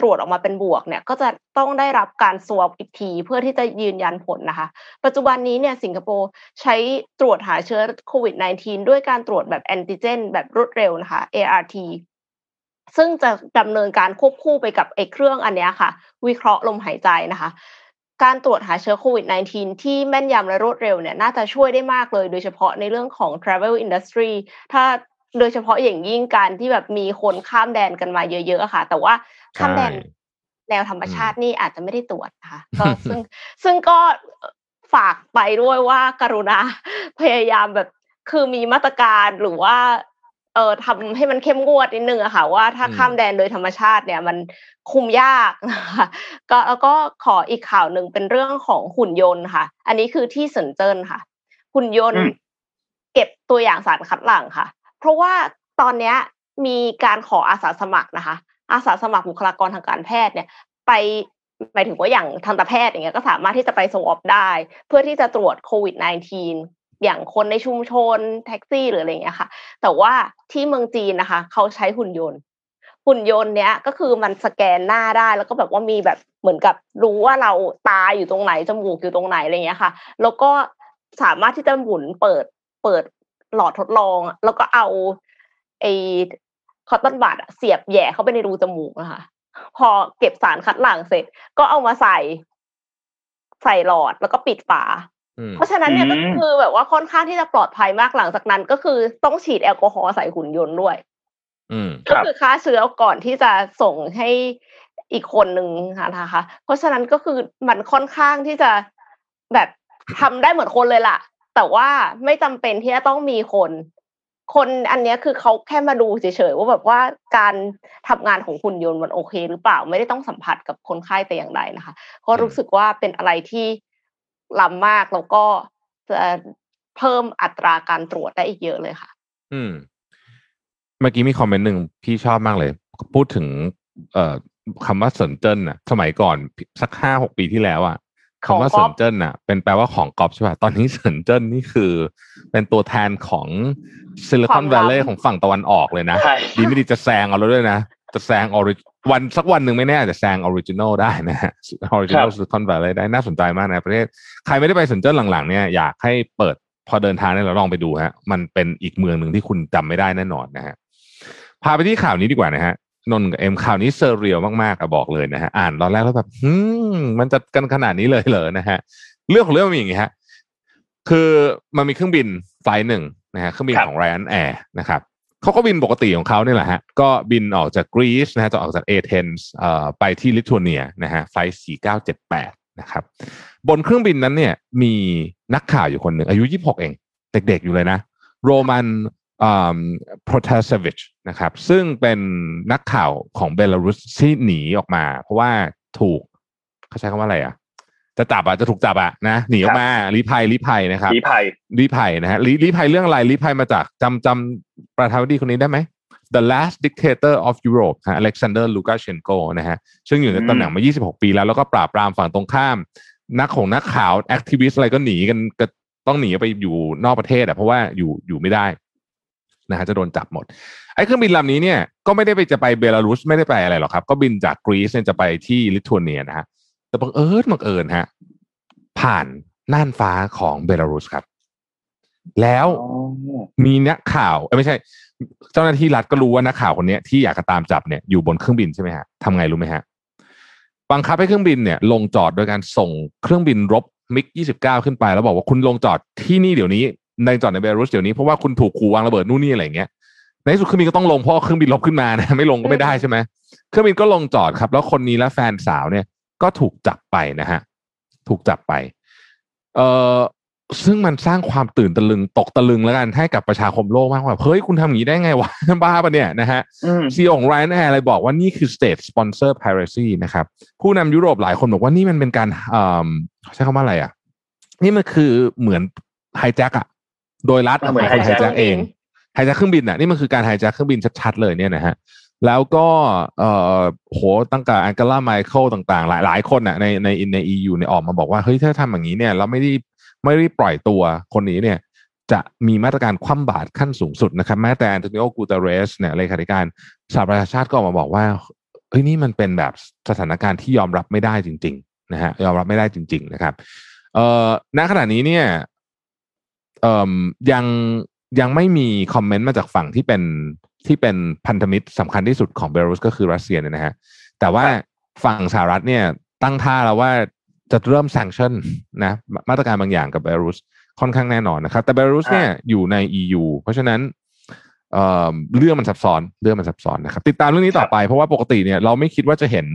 ตรวจออกมาเป็นบวกเนี่ยก็จะต้องได้รับการสวอปอีกทีเพื่อที่จะยืนยันผลนะคะ ปัจจุบันนี้เนี่ยสิงคโปร์ใช้ตรวจหาเชื้อโควิด -19 ด้วยการตรวจแบบแอนติเจนแบบรวดเร็วนะคะ ART ซึ่งจะดำเนินการควบคู่ไปกับไอ้เครื่องอันเนี้ยค่ะ วิเคราะห์ลมหายใจนะคะการตรวจหาเชื้อโควิด -19 ที่แม่นยำและรวดเร็วเนี่ยน่าจะช่วยได้มากเลย โดยเฉพาะในเรื่องของ travel industry ถ้า โดยเฉพาะอย่างยิ่งการที่แบบมีคนข้ามแดนกันมาเยอะๆอะค่ะ แต่ว่าข้ามแดนใช่แนวธรรมชาตินี่อาจจะไม่ได้ตรวจนะคะก็ซึ่งซึ่งก็ฝากไปด้วยว่ากรุณาพยายามแบบคือมีมาตรการหรือว่า เอ่อทำให้มันเข้มงวดนิดนึงอะค่ะ ว่าถ้าอืมข้ามแดนโดยธรรมชาติเนี่ย มันคุมยากนะคะก็แล้วก็ขออีกข่าวหนึ่งเป็นเรื่องของหุ่นยนต์ค่ะ อันนี้คือที่เซินเจิ้นค่ะ หุ่นยนต์อืมเก็บตัวอย่างสารคัดหลั่งค่ะ เพราะว่าตอนนี้มีการขออาสาสมัครนะคะ อาสาสมัครบุคลากรทางการแพทย์เนี่ย ไปหมายถึงว่าอย่างทันตแพทย์อย่างเงี้ยก็สามารถที่จะไปสวอปได้ เพื่อที่จะตรวจโควิด -19 อย่างคนในชุมชนแท็กซี่หรืออะไรเงี้ยค่ะ แต่ว่าที่เมืองจีนนะคะ เขาใช้หุ่นยนต์ หุ่นยนต์เนี้ยก็คือมันสแกนหน้าได้แล้วก็แบบว่ามีแบบเหมือนกับรู้ว่าเราตาอยู่ตรงไหนจมูกอยู่ตรงไหนอะไรเงี้ยค่ะ แล้วก็สามารถที่จะหมุนเปิดเปิด หลอดทดลองอะแล้วก็เอาไอ้คอตตอนบัดอะเสียบแหย่เข้าไปในรูจมูกนะคะพอเก็บสารคัดหลั่งเสร็จ ก็เอามาใส่ ใส่หลอดแล้วก็ปิดฝาอืมเพราะฉะนั้นเนี่ยอืก็มคือแบบว่าค่อนข้างที่จะปลอดภัยมากหลังจากนั้น ก็คือต้องฉีดแอลกอฮอล์ใส่หุ่นยนต์ด้วยอืมครัก็บคือฆ่าเชื้อก่อนที่จะส่งให้อีกคนหนึ่งนะคะ เพราะฉะนั้นก็คือมันค่อนข้างที่จะแบบทำได้เหมือนคนเลยล่ะ แต่ว่าไม่จำเป็นที่จะต้องมีคน คนอันนี้คือเขาแค่มาดูเฉยๆว่าแบบว่าการทำงานของหุ่นยนต์มันโอเค หรือเปล่าไม่ได้ต้องสัมผัสกับคนไข้แต่อย่างใดนะคะ ก็รู้สึกว่าเป็นอะไรที่ล้ำมากแล้วก็จะเพิ่มอัตราการตรวจได้อีกเยอะเลยค่ะ อืม เมื่อกี้มี comment หนึ่งพี่ชอบมากเลย พูดถึง เอ่อคำว่าเซินเจิ้นน่ะสมัยก่อนสักห้าหกปีที่แล้วอะ คำว่าก๊เซิอปนเจิ้นน่ะ เป็นแปลว่าของก๊อปใช่ป่ะตอนนี้เซินเจิ้นนี่คือ เป็นตัวแทนของ Silicon Valley ของฝั่งตะวันออกเลยนะใช่ดีไม่ดีจะแซงเอาแล้วด้วยนะ จะแซง original สักวันหนึ่งไม่แน่อาจจะแซง original ได้นะฮะ original ครับ Silicon Valley ได้น่าสนใจมากในประเทศ ใครไม่ได้ไปเซินเจิ้นหลังๆเนี่ยอยากให้เปิดพอเดินทางเนี่ยเราลองไปดูฮะ มันเป็นอีกเมืองหนึ่งที่คุณจำไม่ได้แน่นอนนะฮะพาไปที่ข่าวนี้ดีกว่านะฮะ นนท์กับเอ็มข่าวนี้ surreal มากๆอะบอกเลยนะฮะอ่านตอนแรกแล้วแบบฮึมมันจะกันขนาดนี้เลยเหรอนะฮะเรื่องของเรื่องมันมีอย่างงี้ฮะคือมันมีเครื่องบิน flight หนึ่งนะฮะเครื่องบินครับของ Ryanair นะครับเขาก็บินปกติของเขาเนี่ยแหละฮะก็บินออกจากกรีซนะฮะจะออกจากเอเธนส์เอ่อไปที่ลิทัวเนียนะฮะ flight 4978นะครับบนเครื่องบินนั้นเนี่ยมีนักข่าวอยู่คนหนึ่งอายุ26เอง เด็กๆอยู่เลยนะ โรมัน โปรทาเซวิชนะครับซึ่งเป็นนักข่าวของเบลารุสที่หนีออกมา เพราะว่าถูกเขาใช้คำว่าอะไรอะจะจับอะจะถูกจับอะนะหนีออกมาลี้ภัยลี้ภัยนะครับลี้ภัยลี้ภัยนะฮะลี้ลี้ภัยเรื่องอะไรลี้ภัยมาจากจำจำประธานาธิบดีคนนี้ได้ไหม The last dictator of Europe ฮะ Alexander Lukashenko นะฮะซึ่งอยู่ในตำแหน่งมา 26 ปีแล้ว แล้วก็ปราบปรามฝั่งตรงข้าม นักของนักข่าว activist อะไรก็หนีกันก็ต้องหนีไปอยู่นอกประเทศอะเพราะว่าอยู่อยู่ไม่ได้ นะฮะจะโดนจับหมด ไอ้เครื่องบินลำนี้เนี่ยก็ไม่ได้ไปจะไปเบลารุสไม่ได้ไปอะไรหรอกครับ ก็บินจากกรีซเนี่ยจะไปที่ลิทัวเนียนะฮะแต่บังเอิญบังเอิญฮะผ่านน่านฟ้าของเบลารุสครับ แล้วอ๋อมีนักข่าวเอ้ยไม่ใช่ เจ้าหน้าที่รัฐก็รู้ว่านักข่าวคนเนี้ยที่อยากจะตามจับเนี่ยอยู่บนเครื่องบินใช่ไหมฮะทำไงรู้ไหมฮะบังคับให้เครื่องบินเนี่ย ลงจอดโดยการส่งเครื่องบินรบมิก 29 ขึ้นไป แล้วบอกว่าคุณลงจอดที่นี่เดี๋ยวนี้ ในจอดในเบลารุสเดี๋ยวนี้เพราะว่าคุณถูกขู่วางระเบิดนู่นนี่อะไรอย่างเงี้ยในที่สุดเครื่องบินก็ต้องลงเพราะว่าเครื่องบินรบขึ้นมานะไม่ลงก็ไม่ได้ใช่ไหมเครื่องบินก็ลงจอดครับ แล้วคนนี้และแฟนสาวเนี่ยก็ถูกจับไปนะฮะถูกจับไป เอ่อซึ่งมันสร้างความตื่นตะลึงตกตะลึงแล้วกันให้กับประชาคมโลกมากว่าเฮ้ยคุณทำอย่างนี้ได้ไงวะ บ้าปะเนี่ยนะฮะอืมซีของ Ryanair อะไรบอกว่านี่คือ state sponsor piracy นะครับ ผู้นำยุโรปหลายคนบอกว่านี่มันเป็นการเอ่อใช้คำว่าอะไรอะ นี่มันคือเหมือนไฮแจ็คอะ โดยรัฐเหมือนไฮ hijack แจ็คเองไฮแจ็คเครื่องบินอะนี่มันคือการไฮแจ็คเครื่องบินชัดๆเลยเนี่ยนะฮะแล้วก็เอ่อโหตั้งแต่แองเกลาไมเคิลต่างๆ หลายหลายคนอะในในใน EU เนี่ยออกมาบอกว่าเฮ้ยถ้าทำอย่างนี้เนี่ยเราไม่ได้ไม่ได้ปล่อยตัวคนนี้เนี่ยจะมีมาตรการคว่ำบาตรขั้นสูงสุดนะครับ แม้แต่แอนโทนิโอกูเตเรสเนี่ยเลขาธิการสหประชาชาติก็ออกมาบอกว่าเฮ้ยนี่มันเป็นแบบสถานการณ์ที่ยอมรับไม่ได้จริง ๆ นะฮะยอมรับไม่ได้จริง ๆ นะครับเอ่อณขณะนี้เนี่ย เอ่อยังยังไม่มีคอมเมนต์มาจากฝั่งที่เป็นที่เป็นพันธมิตรสำคัญที่สุดของเบลารุสก็คือรัสเซียเนี่ยนะฮะแต่ว่าฝั่งสหรัฐเนี่ยตั้งท่าแล้วว่าจะเริ่ม sanction นะมาตรการบางอย่างกับเบลารุสค่อนข้างแน่นอนนะครับ แต่เบลารุสเนี่ยอยู่ใน EU เพราะฉะนั้นเอ่อเรื่องมันซับซ้อนเรื่องมันซับซ้อนนะครับ ติดตามเรื่องนี้ต่อไปเพราะว่าปกติเนี่ยเราไม่คิดว่าจะเห็น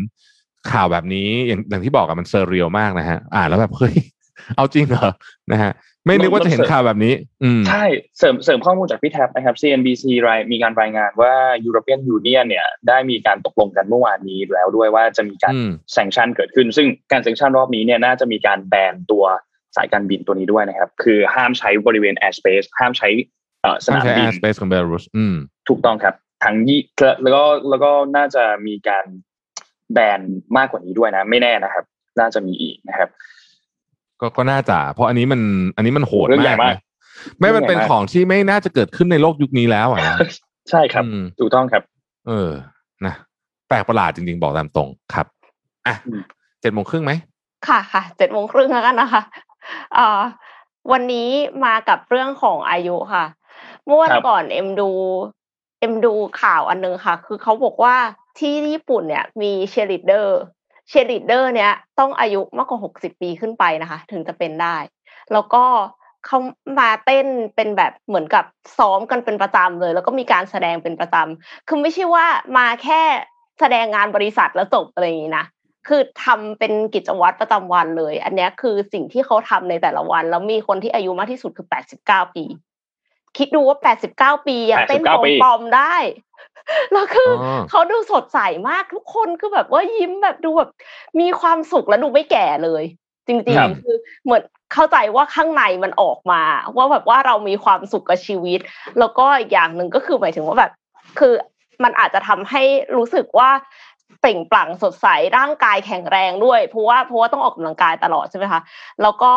ข่าวแบบนี้อย่างอย่างที่บอกอะมัน surreal มากนะฮะอ่านแล้วแบบเฮ้ยเอาจริงเหรอนะฮะ ไม่นึกว่าจะเห็นข่าวแบบนี้ อืมใช่เสริมเสริมข้อมูลจากพี่แท็บนะครับ CNBC รายมีการรายงานว่า European Union เนี่ย ได้มีการตกลงกันเมื่อวานนี้แล้วด้วยว่าจะมีการอืม sanction เกิดขึ้น ซึ่งการ sanction รอบนี้เนี่ยน่าจะมีการแบนตัวสายการบินตัวนี้ด้วยนะครับ คือห้ามใช้บริเวณ airspace ห้ามใช้เอ่อสต้องนามใช้บิน air space ของเบลารุสอืมถูกต้องครับทั้งยี่แล้วก็แล้วก็น่าจะมีการแบนมากกว่านี้ด้วยนะ ไม่แน่นะครับ น่าจะมีอีกนะครับ ก็ก็น่าจะเพราะอันนี้มันอันนี้มันโหดเรื่องใหญ่มากมากนะไม่มันเป็นเรื่องใหญ่มากของที่ไม่น่าจะเกิดขึ้นในโลกยุคนี้แล้วอะนะใช่ครับอืมถูกต้องครับ เออนะแปลกประหลาดจริงๆ บอกตามตรงครับอะอืมเจ็ดโมงครึ่งไหมค่ะค่ะเจ็ดโมงครึ่งแล้วกันนะคะเอ่อวันนี้มากับเรื่องของอายุค่ะ เมื่อวันครับก่อนเอ็มดู เอ็มดูข่าวอันนึงค่ะ คือเขาบอกว่าที่ญี่ปุ่นเนี่ยมีเชียร์ลีดเดอร์ เชียร์ลีดเดอร์เนี่ยต้องอายุมากกว่าหกสิบปีขึ้นไปนะคะ ถึงจะเป็นได้ แล้วก็เขามาเต้นเป็นแบบเหมือนกับซ้อมกันเป็นประจำเลย แล้วก็มีการแสดงเป็นประจำคือไม่ใช่ว่ามาแค่แสดงงานบริษัทแล้วจบอะไรอย่างนี้นะคือทำเป็นกิจวัตรประจำวันเลย อันเนี้ยคือสิ่งที่เขาทำในแต่ละวัน แล้วมีคนที่อายุมากที่สุดคือ89ปี คิดดูว่า89ปียังเต้น89ปีปลอมๆได้ แล้วคือออเขาดูสดใสมากทุกคนคือแบบว่ายิ้มแบบดูแบบมีความสุขแล้วดูไม่แก่เลย จริงครับๆคือเหมือนเข้าใจว่าข้างในมันออกมา ว่าแบบว่าเรามีความสุขกับชีวิต แล้วก็อีกอย่างหนึ่งก็คือหมายถึงว่าแบบ คือมันอาจจะทำให้รู้สึกว่าเปล่งปลั่งสดใสร่างกายแข็งแรงด้วย เพราะว่าเพราะว่าต้องออกกำลังกายตลอดใช่ไหมคะแล้วก็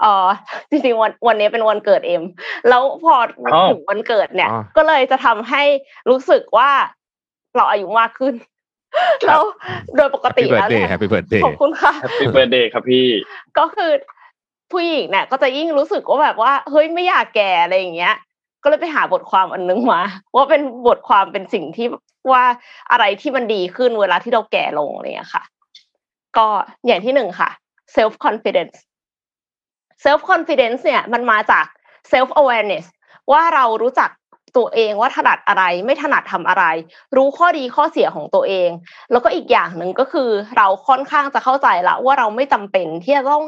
เออจริงๆวันวันนี้เป็นวันเกิดเอ็ม แล้วพออ๋อถึงวันเกิดเนี่ยอ๋อก็เลยจะทำให้รู้สึกว่าเราอายุมากขึ้นแล้วโดยปกติ Happy แล้ว birthday เนี่ย Happy birthday ขอบคุณค่ะ Happy birthday ครับพี่ ก็คือผู้หญิงเนี่ยก็จะยิ่งรู้สึกว่าแบบว่า เฮ้ยไม่อยากแก่อะไรอย่างเงี้ย ก็เลยไปหาบทความอันนึงมาว่าเป็นบทความเป็นสิ่งที่ว่าอะไรที่มันดีขึ้นเวลาที่เราแก่ลงอะไรอย่างเงี้ยค่ะ ก็อย่างที่หนึ่งค่ะ self confidence self confidence เนี่ยมันมาจาก self awareness ว่าเรารู้จักตัวเองว่าถนัดอะไรไม่ถนัดทำอะไร รู้ข้อดีข้อเสียของตัวเอง แล้วก็อีกอย่างหนึ่งก็คือเราค่อนข้างจะเข้าใจละว่าเราไม่จำเป็นที่จะต้อง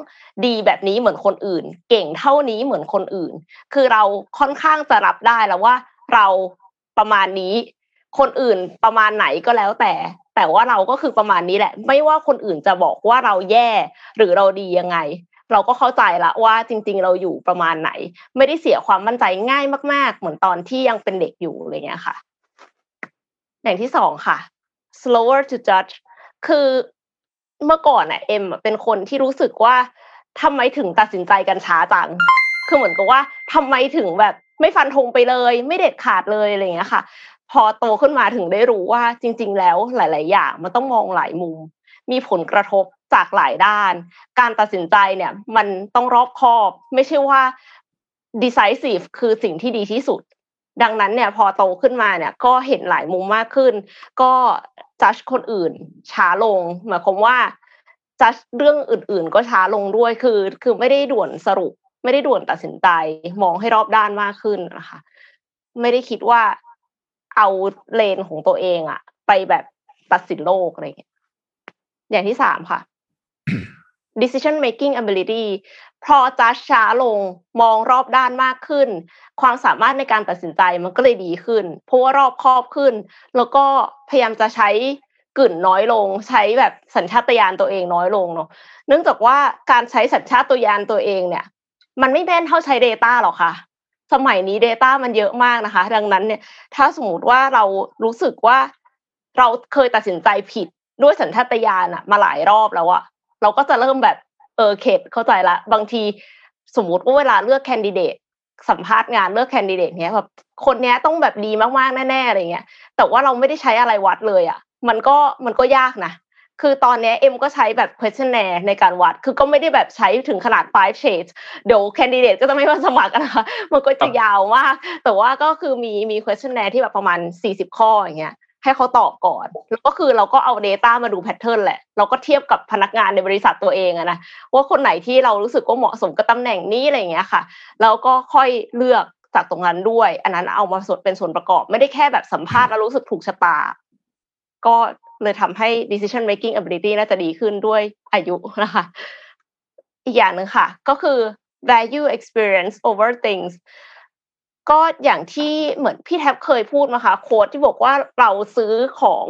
ดีแบบนี้เหมือนคนอื่น เก่งเท่านี้เหมือนคนอื่น คือเราค่อนข้างจะรับได้แล้วว่าเราประมาณนี้ คนอื่นประมาณไหนก็แล้วแต่ แต่ว่าเราก็คือประมาณนี้แหละ ไม่ว่าคนอื่นจะบอกว่าเราแย่หรือเราดียังไง เราก็เข้าใจละว่าจริง ๆ เราอยู่ประมาณไหน ไม่ได้เสียความมั่นใจง่ายมาก ๆ เหมือนตอนที่ยังเป็นเด็กอยู่อะไรเงี้ยค่ะ อย่างที่สองค่ะ slower to judge คือเมื่อก่อนอะเอ็มเป็นคนที่รู้สึกว่าทำไมถึงตัดสินใจกันช้าจัง คือเหมือนกับว่าทำไมถึงแบบไม่ฟันธงไปเลย ไม่เด็ดขาดเลยอะไรเงี้ยค่ะ พอโตขึ้นมาถึงได้รู้ว่าจริง ๆ แล้วหลาย ๆ อย่างมันต้องมองหลายมุม มีผลกระทบ จากหลายด้าน การตัดสินใจเนี่ยมันต้องรอบคอบ ไม่ใช่ว่า decisive คือสิ่งที่ดีที่สุด ดังนั้นเนี่ยพอโตขึ้นมาเนี่ยก็เห็นหลายมุมมากขึ้น ก็จัดคนอื่นช้าลงหมายความว่าจัดเรื่องอื่น ๆ ก็ช้าลงด้วยคือ คือไม่ได้ด่วนสรุป ไม่ได้ด่วนตัดสินใจ มองให้รอบด้านมากขึ้นนะคะ ไม่ได้คิดว่าเอาเลนของตัวเองอะไปแบบตัดสินโลกอะไรอย่างเงี้ยอย่างที่สามค่ะ decision making ability พอจัดช้าลงมองรอบด้านมากขึ้น ความสามารถในการตัดสินใจมันก็เลยดีขึ้น เพราะว่ารอบครอบขึ้น แล้วก็พยายามจะใช้กึ่นน้อยลง ใช้แบบสัญชาตญาณตัวเองน้อยลงเนาะเนื่องจากว่าการใช้สัญชาตญาณตัวเองเนี่ย มันไม่แม่นเท่าใช้ Data หรอกค่ะ สมัยนี้ Data มันเยอะมากนะคะ ดังนั้นเนี่ยถ้าสมมติว่าเรารู้สึกว่าเราเคยตัดสินใจผิดด้วยสัญชาตญาณอะมาหลายรอบแล้วอะ เราก็จะเริ่มแบบเออเข็ดเข้าใจละ บางทีสมมติว่าเวลาเลือกแคนดิเดตสัมภาษณ์งานเลือกแคนดิเดตเนี้ยแบบคนเนี้ยต้องแบบดีมากๆแน่ๆอะไรเงี้ย แต่ว่าเราไม่ได้ใช้อะไรวัดเลยอะมันก็มันก็ยากนะคือตอนนี้เอ็มก็ใช้แบบ questionnaire ในการวัด คือก็ไม่ได้แบบใช้ถึงขนาด five shades เดี๋ยว candidate ก็จะไม่มาสมัครนนะคะมันก็จะยาวมาก แต่ว่าก็คือมีมี questionnaire ที่แบบประมาณ 40 ข้ออย่างเงี้ย ให้เขาตอบก่อน แล้วก็คือเราก็เอา Data มาดูแพทเทิร์นแหละ เราก็เทียบกับพนักงานในบริษัทตัวเองอะนะว่าคนไหนที่เรารู้สึกว่าเหมาะสมกับตำแหน่งนี้อะไรอย่างเงี้ยค่ะแล้วก็ค่อยเลือกจากตรงนั้นด้วย อันนั้นเอามาส่วนเป็นส่วนประกอบ ไม่ได้แค่แบบสัมภาษณ์แล้วรู้สึกถูกชะตา ก็เลยทำให้ decision making ability น่าจะดีขึ้นด้วยอายุนะคะ อีกอย่างหนึ่งค่ะ ก็คือ value experience over things ก็อย่างที่เหมือนพี่แท็บเคยพูดมาค่ะโค้ดที่บอกว่าเราซื้อของ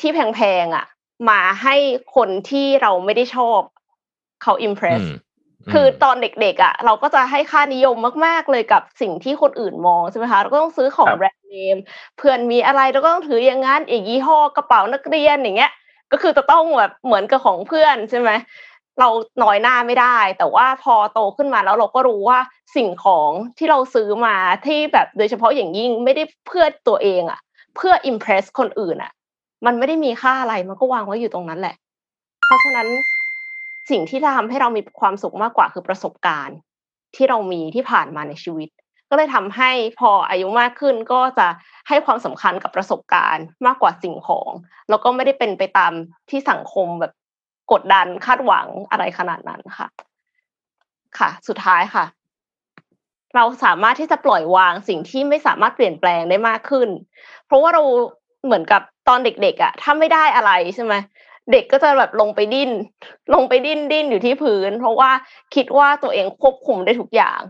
ที่แพงๆอะ มาให้คนที่เราไม่ได้ชอบเขา impress คือตอนเด็กๆอะ เราก็จะให้ค่านิยมมาก ๆ เลยกับสิ่งที่คนอื่นมองใช่ไหมคะเราก็ต้องซื้อของแบรนด์เนมเพื่อนมีอะไรเราก็ต้องถืออย่างงั้นอีกยี่ห้อกระเป๋านักเรียนอย่างเงี้ย ก็คือจะต้องแบบเหมือนกับของเพื่อนใช่ไหม เราน้อยหน้าไม่ได้ แต่ว่าพอโตขึ้นมาแล้วเราก็รู้ว่าสิ่งของที่เราซื้อมาที่แบบโดยเฉพาะอย่างยิ่งไม่ได้เพื่อตัวเองอะเพื่ออิมเพรสคนอื่นอะมันไม่ได้มีค่าอะไรมันก็วางไว้อยู่ตรงนั้นแหละ เพราะฉะนั้นสิ่งที่ทำให้เรามีความสุขมากกว่าคือประสบการณ์ ที่เรามีที่ผ่านมาในชีวิต ก็เลยทำให้พออายุมากขึ้นก็จะให้ความสำคัญกับประสบการณ์มากกว่าสิ่งของ แล้วก็ไม่ได้เป็นไปตามที่สังคมแบบ กดดันคาดหวังอะไรขนาดนั้นค่ะ ค่ะ สุดท้ายค่ะ เราสามารถที่จะปล่อยวางสิ่งที่ไม่สามารถเปลี่ยนแปลงได้มากขึ้น เพราะว่าเราเหมือนกับตอนเด็กๆอะถ้าไม่ได้อะไรใช่ไหมเด็กก็จะแบบลงไปดิ้น ลงไปดิ้นดิ้นอยู่ที่พื้น เพราะว่าคิดว่าตัวเองควบคุมได้ทุกอย่าง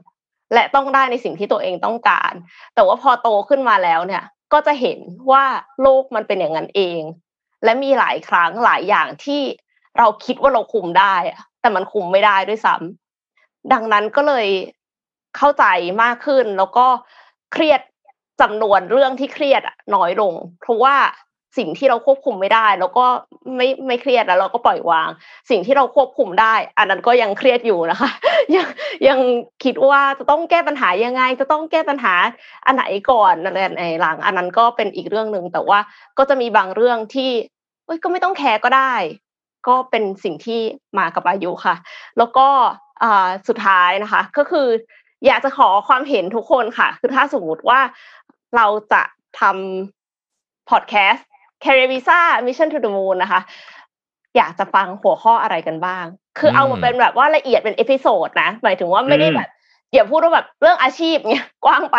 และต้องได้ในสิ่งที่ตัวเองต้องการ แต่ว่าพอโตขึ้นมาแล้วเนี่ย ก็จะเห็นว่าโลกมันเป็นอย่างนั้นเอง และมีหลายครั้งหลายอย่างที่ เราคิดว่าเราคุมได้แต่มันคุมไม่ได้ด้วยซ้ำดังนั้นก็เลยเข้าใจมากขึ้น แล้วก็เครียดจำนวนเรื่องที่เครียดน้อยลง เพราะว่าสิ่งที่เราควบคุมไม่ได้ แล้วก็ไม่ไม่เครียดแล้วเราก็ปล่อยวาง สิ่งที่เราควบคุมได้ อันนั้นก็ยังเครียดอยู่นะคะ ยังยังคิดว่าจะต้องแก้ปัญหายังไง จะต้องแก้ปัญหาอันไหนก่อนอะไรในหลัง อันนั้นก็เป็นอีกเรื่องหนึ่งแต่ว่าก็จะมีบางเรื่องที่เอ้ยก็ไม่ต้องแคร์ก็ได้ ก็เป็นสิ่งที่มากับอายุค่ะ แล้วก็สุดท้ายนะคะ ก็คือ อยากจะขอความเห็นทุกคนค่ะ คือถ้าสมมติว่าเราจะทำพอดแคสต์ c a r i v i s a Mission to the Moon นะคะ อยากจะฟังหัวข้ออะไรกันบ้าง คือเอามาเป็นแบบว่าละเอียดเป็น episode นะ หมายถึงว่าไม่ได้แบบอย่าพูดว่าแบบเรื่องอาชีพเนี่ยกว้างไป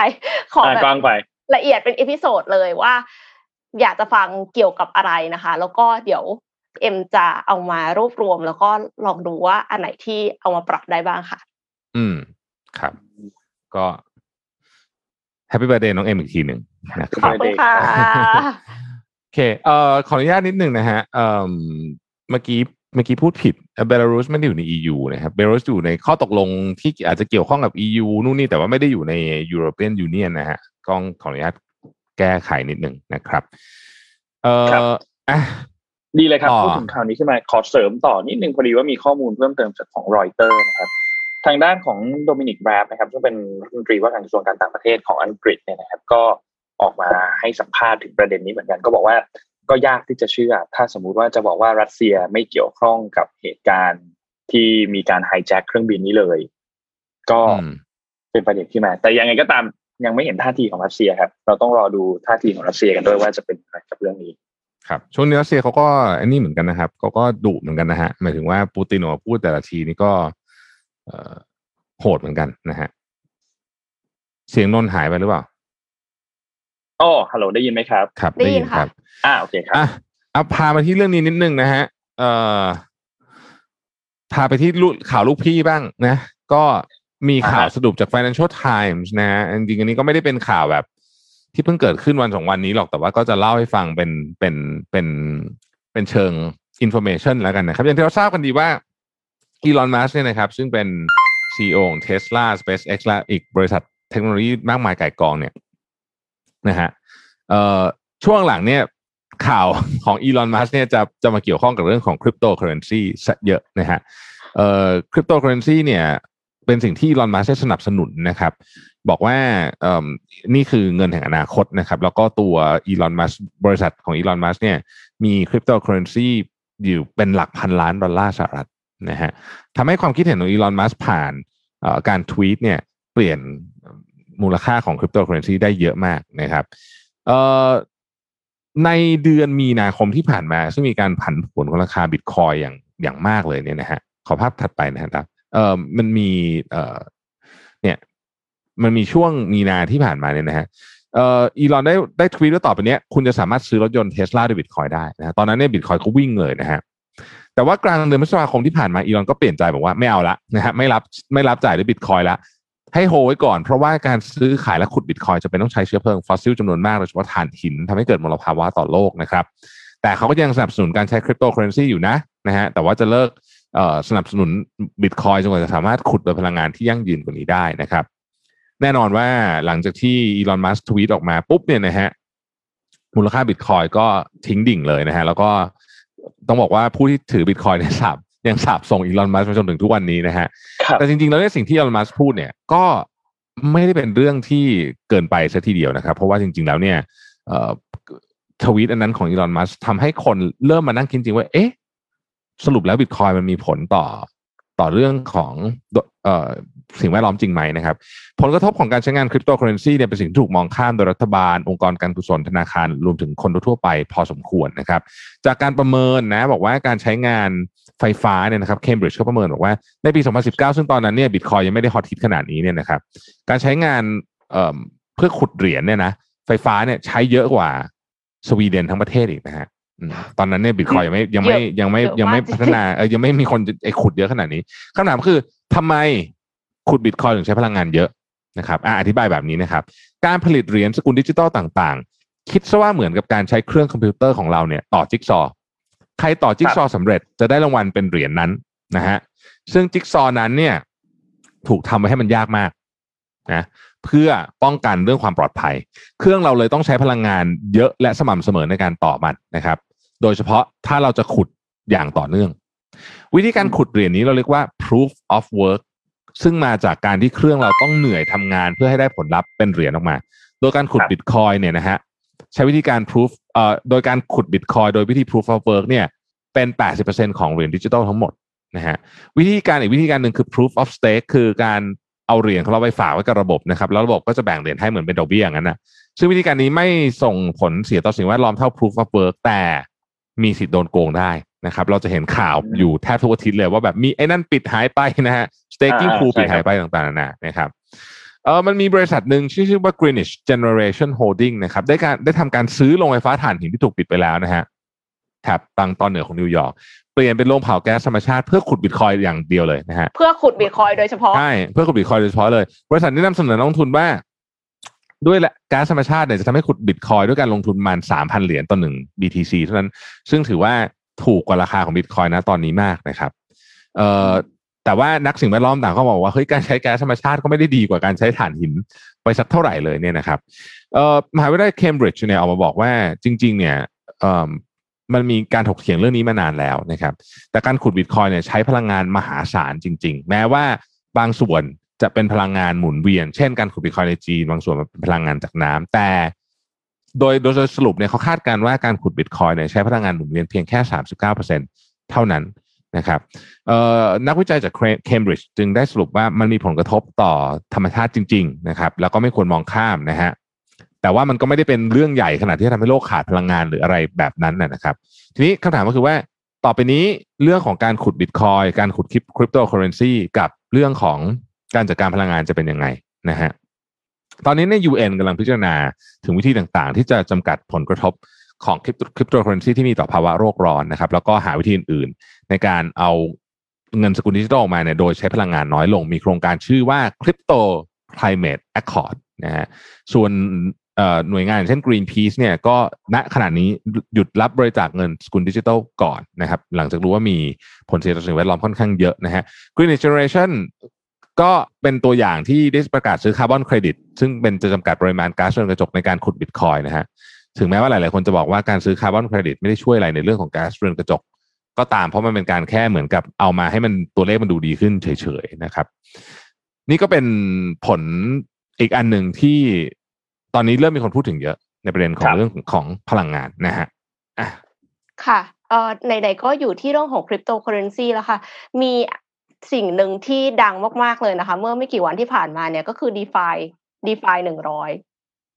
ขอแบบกว้างไปละเอียดเป็น episode เลยว่า อยากจะฟังเกี่ยวกับอะไรนะคะ แล้วก็เดี๋ยว เอ็มจะเอามารวบรวม แล้วก็ลองดูว่าอันไหนที่เอามาปรับได้บ้างค่ะ อืมครับ ก็แฮปปี้เบ t ร์ a เดย์น้องเอ็มอีกทีหนึ่งนะครับขอบคุณค่ะโอเคเอ่อขออนุญาตนิดหนึ่งนะฮะเอ่อเมื่อกี้เมื่อกี้พูดผิดเบลารุสไม่ได้อยู่ใน EU นะครับเบลารุสอยู่ในข้อตกลงที่อาจจะเกี่ยวข้องกับ EU นู่นนี่แต่ว่าไม่ได้อยู่ใน European Union นะฮะก็ขออนุญาตแก้ไขนิดหนึ่งนะครับ เอ่ออะ ดีเลยครับพูดถึงข่าวนี้ขึ้นมาขอเสริมต่อนิดนึงพอดีว่ามีข้อมูลเพิ่มเติมจากของรอยเตอร์นะครับทางด้านของโดมินิกแรบนะครับซึ่งเป็นรัฐมนตรีว่าการกระทรวงการต่างประเทศของอังกฤษเนี่ยนะครับ ก็ออกมาให้สัมภาษณ์ถึงประเด็นนี้เหมือนกันก็บอกว่าก็ยากที่จะเชื่อ ถ้าสมมุติว่าจะบอกว่ารัสเซียไม่เกี่ยวข้องกับเหตุการณ์ที่มีการไฮแจ็คเครื่องบินนี้เลย ก็อืมเป็นประเด็นที่มา แต่ยังไงก็ตามยังไม่เห็นท่าทีของรัสเซียครับ เราต้องรอดูท่าทีของรัสเซียกันด้วยว่าจะเป็นอะไรกับเรื่องนี้ ครับช่วงนี้รัสเซียเขาก็อันนี้เหมือนกันนะครับเขาก็ดุเหมือนกันนะฮะหมายถึงว่าปูตินออกมาพูดแต่ละทีนี่ก็เอ่อโหดเหมือนกันนะฮะเสียงนนท์หายไปหรือเปล่าอ๋อฮัลโหลได้ยินไหมครับ ครับ ได้ยินคค่ะรับอ่าโอเคครับอะเอาพามาที่เรื่องนี้นิดนึงนะฮะเอ่อพาไปที่ลูกข่าวลูกพี่บ้างนะ ก็มีข่าวอ่าฮะสรุปจาก Financial Times นะฮะจริงๆอันนี้ก็ไม่ได้เป็นข่าวแบบ ที่เพิ่งเกิดขึ้นวันสองวันนี้หรอกแต่ว่าก็จะเล่าให้ฟังเป็นเป็นเป็นเป็นเชิง information แล้วกันนะครับ อย่างที่เราทราบกันดีว่าอีลอนมัสเนี่ยนะครับ ซึ่งเป็น CEO ของ Tesla SpaceX และอีกบริษัทเทคโนโลยีมากมายไก่กองเนี่ยนะฮะเอ่อช่วงหลังเนี่ยข่าวของอีลอนมัสก์เนี่ยจะจะมาเกี่ยวข้องกับเรื่องของคริปโตเคอเรนซีเยอะนะฮะเอ่อคริปโตเคอเรนซีเนี่ย เป็นสิ่งที่อีลอนมัสก์ได้สนับสนุนนะครับ บอกว่าเอ่อนี่คือเงินแห่งอนาคตนะครับ แล้วก็ตัวอีลอนมัสก์บริษัทของอีลอนมัสก์เนี่ยมีคริปโตเคอเรนซีอยู่เป็นหลักพันล้านดอลลาร์สหรัฐนะฮะทำให้ความคิดเห็นของอีลอนมัสก์ผ่านการทวีตเนี่ยเปลี่ยนมูลค่าของคริปโตเคอเรนซีได้เยอะมากนะครับเอ่อในเดือนมีนาคมที่ผ่านมา ซึ่งมีการผันผวนของราคาบิตคอยน์อย่างอย่างมากเลยเนี่ยนะฮะขอภาพถัดไปนะครับ เอ่อมันมีเอ่อเนี่ย มันมีช่วงมีนาที่ผ่านมาเนี่ยนะฮะเอ่ออีลอนได้ได้ทวีตว่าต่อไปเนี้ยคุณจะสามารถซื้อรถยนต์เทสลาด้วยบิตคอยน์ได้นะฮะตอนนั้นเนี่ยบิตคอยน์ก็วิ่งเลยนะฮะแต่ว่ากลางเดือนพฤษภาคมที่ผ่านมาอีลอนก็เปลี่ยนใจบอกว่าไม่เอาละนะฮะไม่รับไม่รับจ่ายด้วยบิตคอยน์ละให้ hold ไว้ก่อนเพราะว่าการซื้อขายและขุดบิตคอยน์จำเป็นต้องใช้เชื้อเพลิงฟอสซิลจำนวนมากโดยเฉพาะถ่านหินทำให้เกิดมลภาวะต่อโลกนะครับ แต่เขาก็ยังสนับสนุนการใช้คริปโตเคอเรนซีอยู่นะนะฮะแต่ว่าจะเลิก สนับสนุนบิตคอยน์จนกว่าจะสามารถขุดโดยพลังงานที่ยั่งยืนกว่านี้ได้นะครับ แน่นอนว่าหลังจากที่อีลอนมัสก์ทวีตออกมาปุ๊บเนี่ยนะฮะมูลค่าบิตคอยก็ทิ้งดิ่งเลยนะฮะแล้วก็ต้องบอกว่าผู้ที่ถือบิตคอยเนี่ยสาบยังสาบส่งอีลอนมัสมาจนถึงทุกวันนี้นะฮะครับแต่จริงๆแล้วเนี่ยสิ่งที่อีลอนมัสพูดเนี่ยก็ไม่ได้เป็นเรื่องที่เกินไปซะทีเดียวนะครับ เพราะว่าจริง ๆแล้วเนี่ยเอ่อทวีตอันนั้นของอีลอนมัสทำให้คนเริ่มมานั่งคิดจริงว่า เอ๊ะ สรุปแล้วบิตคอยมันมีผลต่อต่อเรื่องของเอ่อสิ่งแวดล้อมจริงไหมนะครับ ผลกระทบของการใช้งานคริปโตเคอเรนซีเนี่ยเป็นสิ่งที่ถูกมองข้ามโดยรัฐบาล องค์กรการกุศลธนาคาร รวมถึงคนทั่วไปพอสมควรนะครับ จากการประเมินนะบอกว่าการใช้งานไฟฟ้าเนี่ยนะครับเคมบริดจ์เขาประเมินบอกว่าในปี 2019 ซึ่งตอนนั้นเนี่ยบิตคอยน์ยังไม่ได้ฮอตฮิตขนาดนี้เนี่ยนะครับการใช้งานเอ่อเพื่อขุดเหรียญเนี่ยนะไฟฟ้าเนี่ยใช้เยอะกว่าสวีเดนทั้งประเทศอีกนะฮะ ตอนนั้นเนี่ยบิตคอยน์ยังไม่ยังไม่ยังไม่เยอะยังไม่มากจริงๆพัฒนาเออยังไม่มีคนไอ้ขุดเยอะขนาดนี้คำถามคือทำไมขุดบิตคอยน์ถึงใช้พลังงานเยอะนะครับอะอธิบายแบบนี้นะครับ การผลิตเหรียญสกุลดิจิตอลต่างๆ คิดซะว่าเหมือนกับการใช้เครื่องคอมพิวเตอร์ของเราเนี่ยต่อจิ๊กซอว์ใครต่อจิ๊กซอว์สำเร็จจะได้รางวัลเป็นเหรียญนั้นนะฮะซึ่งจิ๊กซอว์นั้นเนี่ยถูกทำไว้ให้มันยากมากนะเพื่อป้องกันเรื่องความปลอดภัย เครื่องเราเลยต้องใช้พลังงานเยอะและสม่ำเสมอในการต่อมันนะครับ โดยเฉพาะถ้าเราจะขุดอย่างต่อเนื่อง วิธีการขุดเหรียญนี้เราเรียกว่า proof of work ซึ่งมาจากการที่เครื่องเราต้องเหนื่อยทำงานเพื่อให้ได้ผลลัพธ์เป็นเหรียญออกมา โดยการขุดครับบิตคอยเนี่ยนะฮะใช้วิธีการ proof เอ่อโดยการขุดบิตคอยโดยวิธี proof of work เนี่ยเป็น 80%ของเหรียญดิจิทัลทั้งหมดนะฮะวิธีการอีกวิธีการหนึ่งคือ proof of stake คือการเอาเหรียญของเราไปฝากไว้กับระบบนะครับ แล้วระบบก็จะแบ่งเหรียญให้เหมือนเป็นดอกเบี้ยอย่างนั้นนะซึ่งวิธีการนี้ไม่ส่งผลเสียต่อสิ่งแวดล้อมเท่า proof of work แต่ มีสิทธิ์โดนโกงได้นะครับ เราจะเห็นข่าวอยู่แทบทุกอาทิตย์เลยว่าแบบมีไอ้นั่นปิดหายไปนะฮะ staking อ่า pool ใช่ปิดครับหายไปต่างๆนานานะครับเออมันมีบริษัทหนึ่งชื่อชื่อว่า Greenidge Generation Holding นะครับ ได้การได้ทำการซื้อโรงไฟฟ้าถ่านหินที่ถูกปิดไปแล้วนะฮะแถบทางตอนเหนือของนิวยอร์กเปลี่ยนเป็นโรงเผาแก๊สธรรมชาติเพื่อขุดบิตคอยน์อย่างเดียวเลยนะฮะเพื่อขุดบิตคอยน์โดยเฉพาะใช่เพื่อขุดบิตคอยน์โดยเฉพาะเลย บริษัทนี้นำเสนอนักลงทุนว่า ด้วยและก๊าซธรรมชาติเนี่ยจะทำให้ขุดบิตคอยด้วยการลงทุนประมาณสามพันเหรียญต่อหนึ่ง BTC เท่านั้น ซึ่งถือว่าถูกกว่าราคาของบิตคอยนะตอนนี้มากนะครับเอ่อแต่ว่านักสิ่งแวดล้อมต่างก็บอกว่าเฮ้ยการใช้แก๊สธรรมชาติก็ไม่ได้ดีกว่าการใช้ถ่านหินไปสักเท่าไหร่เลยเนี่ยนะครับเอ่อมหาวิทยาลัยเคมบริดจ์เนี่ยออกมาบอกว่าจริง ๆ เนี่ยเอ่อมันมีการถกเถียงเรื่องนี้มานานแล้วนะครับ แต่การขุดบิตคอยเนี่ยใช้พลังงานมหาศาลจริง ๆ แม้ว่าบางส่วน จะเป็นพลังงานหมุนเวียน เช่นการขุดบิตคอยในจีนบางส่วนเป็นพลังงานจากน้ำแต่โดยโดยสรุปเนี่ยเขาคาดการณ์ว่าการขุดบิตคอยเนี่ยใช้พลังงานหมุนเวียนเพียงแค่ 39%เท่านั้นนะครับนักวิจัยจากเคมบริดจ์จึงได้สรุปว่ามันมีผลกระทบต่อธรรมชาติจริง ๆ นะครับ แล้วก็ไม่ควรมองข้ามนะฮะแต่ว่ามันก็ไม่ได้เป็นเรื่องใหญ่ขนาดที่จะทำให้โลกขาดพลังงานหรืออะไรแบบนั้นนะครับ ทีนี้คำถามก็คือว่าต่อไปนี้เรื่องของการขุดบิตคอยน์การขุดคริปโตเคอเรนซีกับเรื่องของ การจัดการพลังงานจะเป็นยังไงนะฮะตอนนี้ใน UN กำลังพิจารณาถึงวิธีต่างๆ ที่จะจำกัดผลกระทบของคริปคริปโตเคอเรนซีที่มีต่อภาวะโลกร้อนนะครับ แล้วก็หาวิธีอื่นๆ ในการเอาเงินสกุลดิจิทัลออกมาเนี่ยโดยใช้พลังงานน้อยลง มีโครงการชื่อว่า Crypto Climate Accord นะฮะส่วนหน่วยงานเช่น Greenpeace เนี่ยก็ณขณะนี้หยุดรับบริจาคเงินสกุลดิจิทัลก่อนนะครับ หลังจากรู้ว่ามีผลเสียต่อสิ่งแวดล้อมค่อนข้างเยอะนะฮะ Greenidge Generation ก็เป็นตัวอย่างที่ได้ประกาศซื้อคาร์บอนเครดิตซึ่งเป็นจะจำกัดปริมาณก๊าซเรือนกระจกในการขุดบิตคอยน์นะฮะถึงแม้ว่าหลาย ๆ คนจะบอกว่าการซื้อคาร์บอนเครดิตไม่ได้ช่วยอะไรในเรื่องของก๊าซเรือนกระจก ก็ตามเพราะมันเป็นการแค่เหมือนกับเอามาให้มันตัวเลขมันดูดีขึ้นเฉย ๆ นะครับ นี่ก็เป็นผลอีกอันหนึ่งที่ตอนนี้เริ่มมีคนพูดถึงเยอะในประเด็นของเรื่องของพลังงานนะฮะอะค่ะเอ่อไหนๆก็อยู่ที่เรื่องของคริปโตเคอเรนซีแล้วค่ะ มี สิ่งหนึ่งที่ดังมาก ๆ เลยนะคะ เมื่อไม่กี่วันที่ผ่านมาเนี่ยก็คือ d e f า d e f าหนึ่งร้อย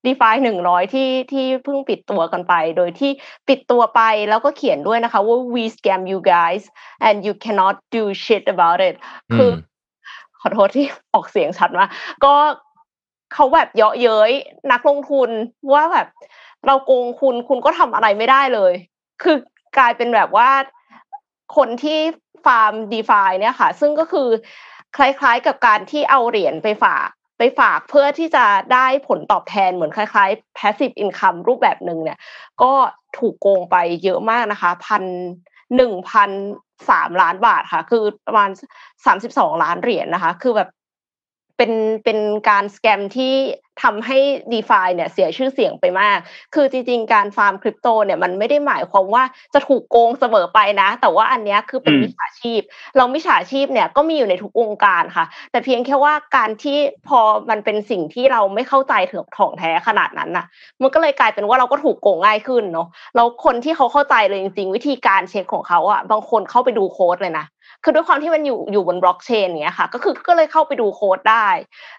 ดีฟาหนึ่งร้อยที่ที่เพิ่งปิดตัวกันไป โดยที่ปิดตัวไปแล้วก็เขียนด้วยนะคะว่า we scam you guys and you cannot do shit about it คือขอโทษที่ออกเสียงชัดมาก็เขาแบบเยาะเย้ยนักลงทุนว่าแบบ เราโกงคุณคุณก็ทำอะไรไม่ได้เลย คือกลายเป็นแบบว่าคนที่ ฟาร์มดีฟาเนี่ยค่ะ ซึ่งก็คือคล้ายๆกับการที่เอาเหรียญไปฝากไปฝากเพื่อที่จะได้ผลตอบแทนเหมือนคล้ายๆ passive income รูปแบบหนึ่งเนี่ย ก็ถูกโกงไปเยอะมากนะคะพันหนึ่งพันสามล้านบาทค่ะ คือประมาณสามสิบสองล้านเหรียญนะคะ คือแบบ เป็นเป็นการสแกมที่ทำให้ d e f าเนี่ยเสียชื่อเสียงไปมาก คือจริงๆ การฟาร์มคริปโตเนี่ยมันไม่ได้หมายความว่าจะถูกโกงเสมอไปนะ แต่ว่าอันนี้คือเป็นมิจฉาชีพ เรามิจฉาชีพเนี่ยก็มีอยู่ในทุกวงการค่ะ แต่เพียงแค่ว่าการที่พอมันเป็นสิ่งที่เราไม่เข้าใจถึงถ่องแท้ขนาดนั้นน่ะ มันก็เลยกลายเป็นว่าเราก็ถูกโกงง่ายขึ้นเนาะ แล้วคนที่เขาเข้าใจเลยจริงๆ วิธีการเช็คของเขาอะ บางคนเข้าไปดูโค้ดเลยนะ คือด้วยความที่มันอยู่อยู่บนบล็อกเชนเนี้ยค่ะ ก็คือก็เลยเข้าไปดูโค้ดได้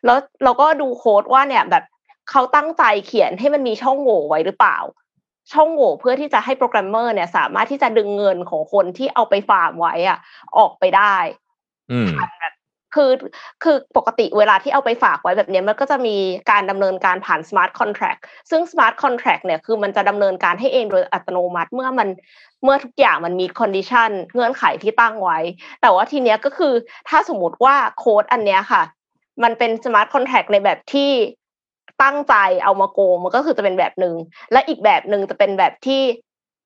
แล้วเราก็ดูโค้ดว่าเนี่ยแบบเขาตั้งใจเขียนให้มันมีช่องโหว่ไว้หรือเปล่า ช่องโหว่เพื่อที่จะให้โปรแกรมเมอร์เนี่ย สามารถที่จะดึงเงินของคนที่เอาไปฟาร์มไว้อะออกไปได้อืม คือคือปกติเวลาที่เอาไปฝากไว้แบบนี้มันก็จะมีการดำเนินการผ่าน smart contract ซึ่ง smart contract เนี่ยคือมันจะดำเนินการให้เองโดยอัตโนมัติเมื่อมันเมื่อทุกอย่างมันมี condition เงื่อนไขที่ตั้งไว้ แต่ว่าทีเนี้ยก็คือถ้าสมมติว่าโค้ดอันเนี้ยค่ะ มันเป็น smart contract ในแบบที่ตั้งใจเอามาโกงมันก็คือจะเป็นแบบหนึ่งและอีกแบบหนึ่งจะเป็นแบบที่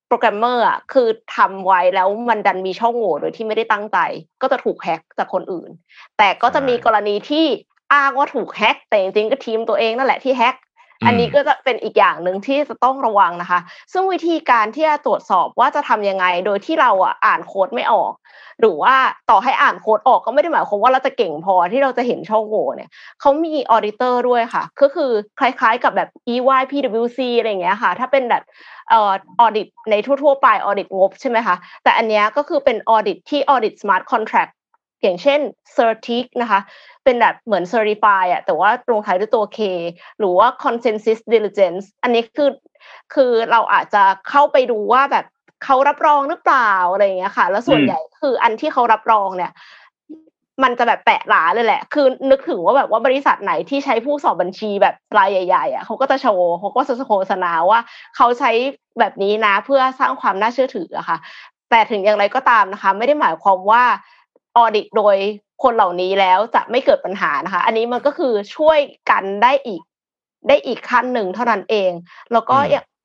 โปรแกรมเมอร์อะคือทำไว้แล้วมันดันมีช่องโหว่โดยที่ไม่ได้ตั้งใจ ก็จะถูกแฮ็กจากคนอื่น แต่ก็จะมีกรณีที่อ้างว่าถูกแฮ็กแต่จริงๆก็ทีมตัวเองนั่นแหละที่แฮ็ก อันนี้ก็จะเป็นอีกอย่างหนึ่งที่จะต้องระวังนะคะ ซึ่งวิธีการที่จะตรวจสอบว่าจะทำยังไง โดยที่เราอะอ่านโค้ดไม่ออก หรือว่าต่อให้อ่านโค้ดออกก็ไม่ได้หมายความว่าเราจะเก่งพอที่เราจะเห็นช่องโหว่เนี่ยเขามี auditor ด้วยค่ะ ก็คือคล้ายๆกับแบบ EY PwC อะไรเงี้ยค่ะ ถ้าเป็นแบบเอ่อ audit ในทั่วๆไป audit งบใช่ไหมคะ แต่อันนี้ก็คือเป็น audit ที่ audit smart contract อย่างเช่น CertiK นะคะ เป็นแบบเหมือน Certify อะแต่ว่าลงท้ายด้วยตัว K หรือว่า ConsenSys Diligence อันนี้คือคือเราอาจจะเข้าไปดูว่าแบบเขารับรองหรือเปล่าอะไรอย่างเงี้ยค่ะ แล้วส่วนใหญ่คืออันที่เขารับรองเนี่ย มันจะแบบแปะหราเลยแหละ คือนึกถึงว่าแบบว่าบริษัทไหนที่ใช้ผู้สอบบัญชีแบบรายใหญ่ๆอะเขาก็จะโชว์เขาก็จะโฆษณาว่าเขาใช้แบบนี้นะเพื่อสร้างความน่าเชื่อถืออะค่ะ แต่ถึงอย่างไรก็ตามนะคะ ไม่ได้หมายความว่า audit โดยคนเหล่านี้แล้วจะไม่เกิดปัญหานะคะ อันนี้มันก็คือช่วยกันได้อีกได้อีกขั้นหนึ่งเท่านั้นเอง แล้วก็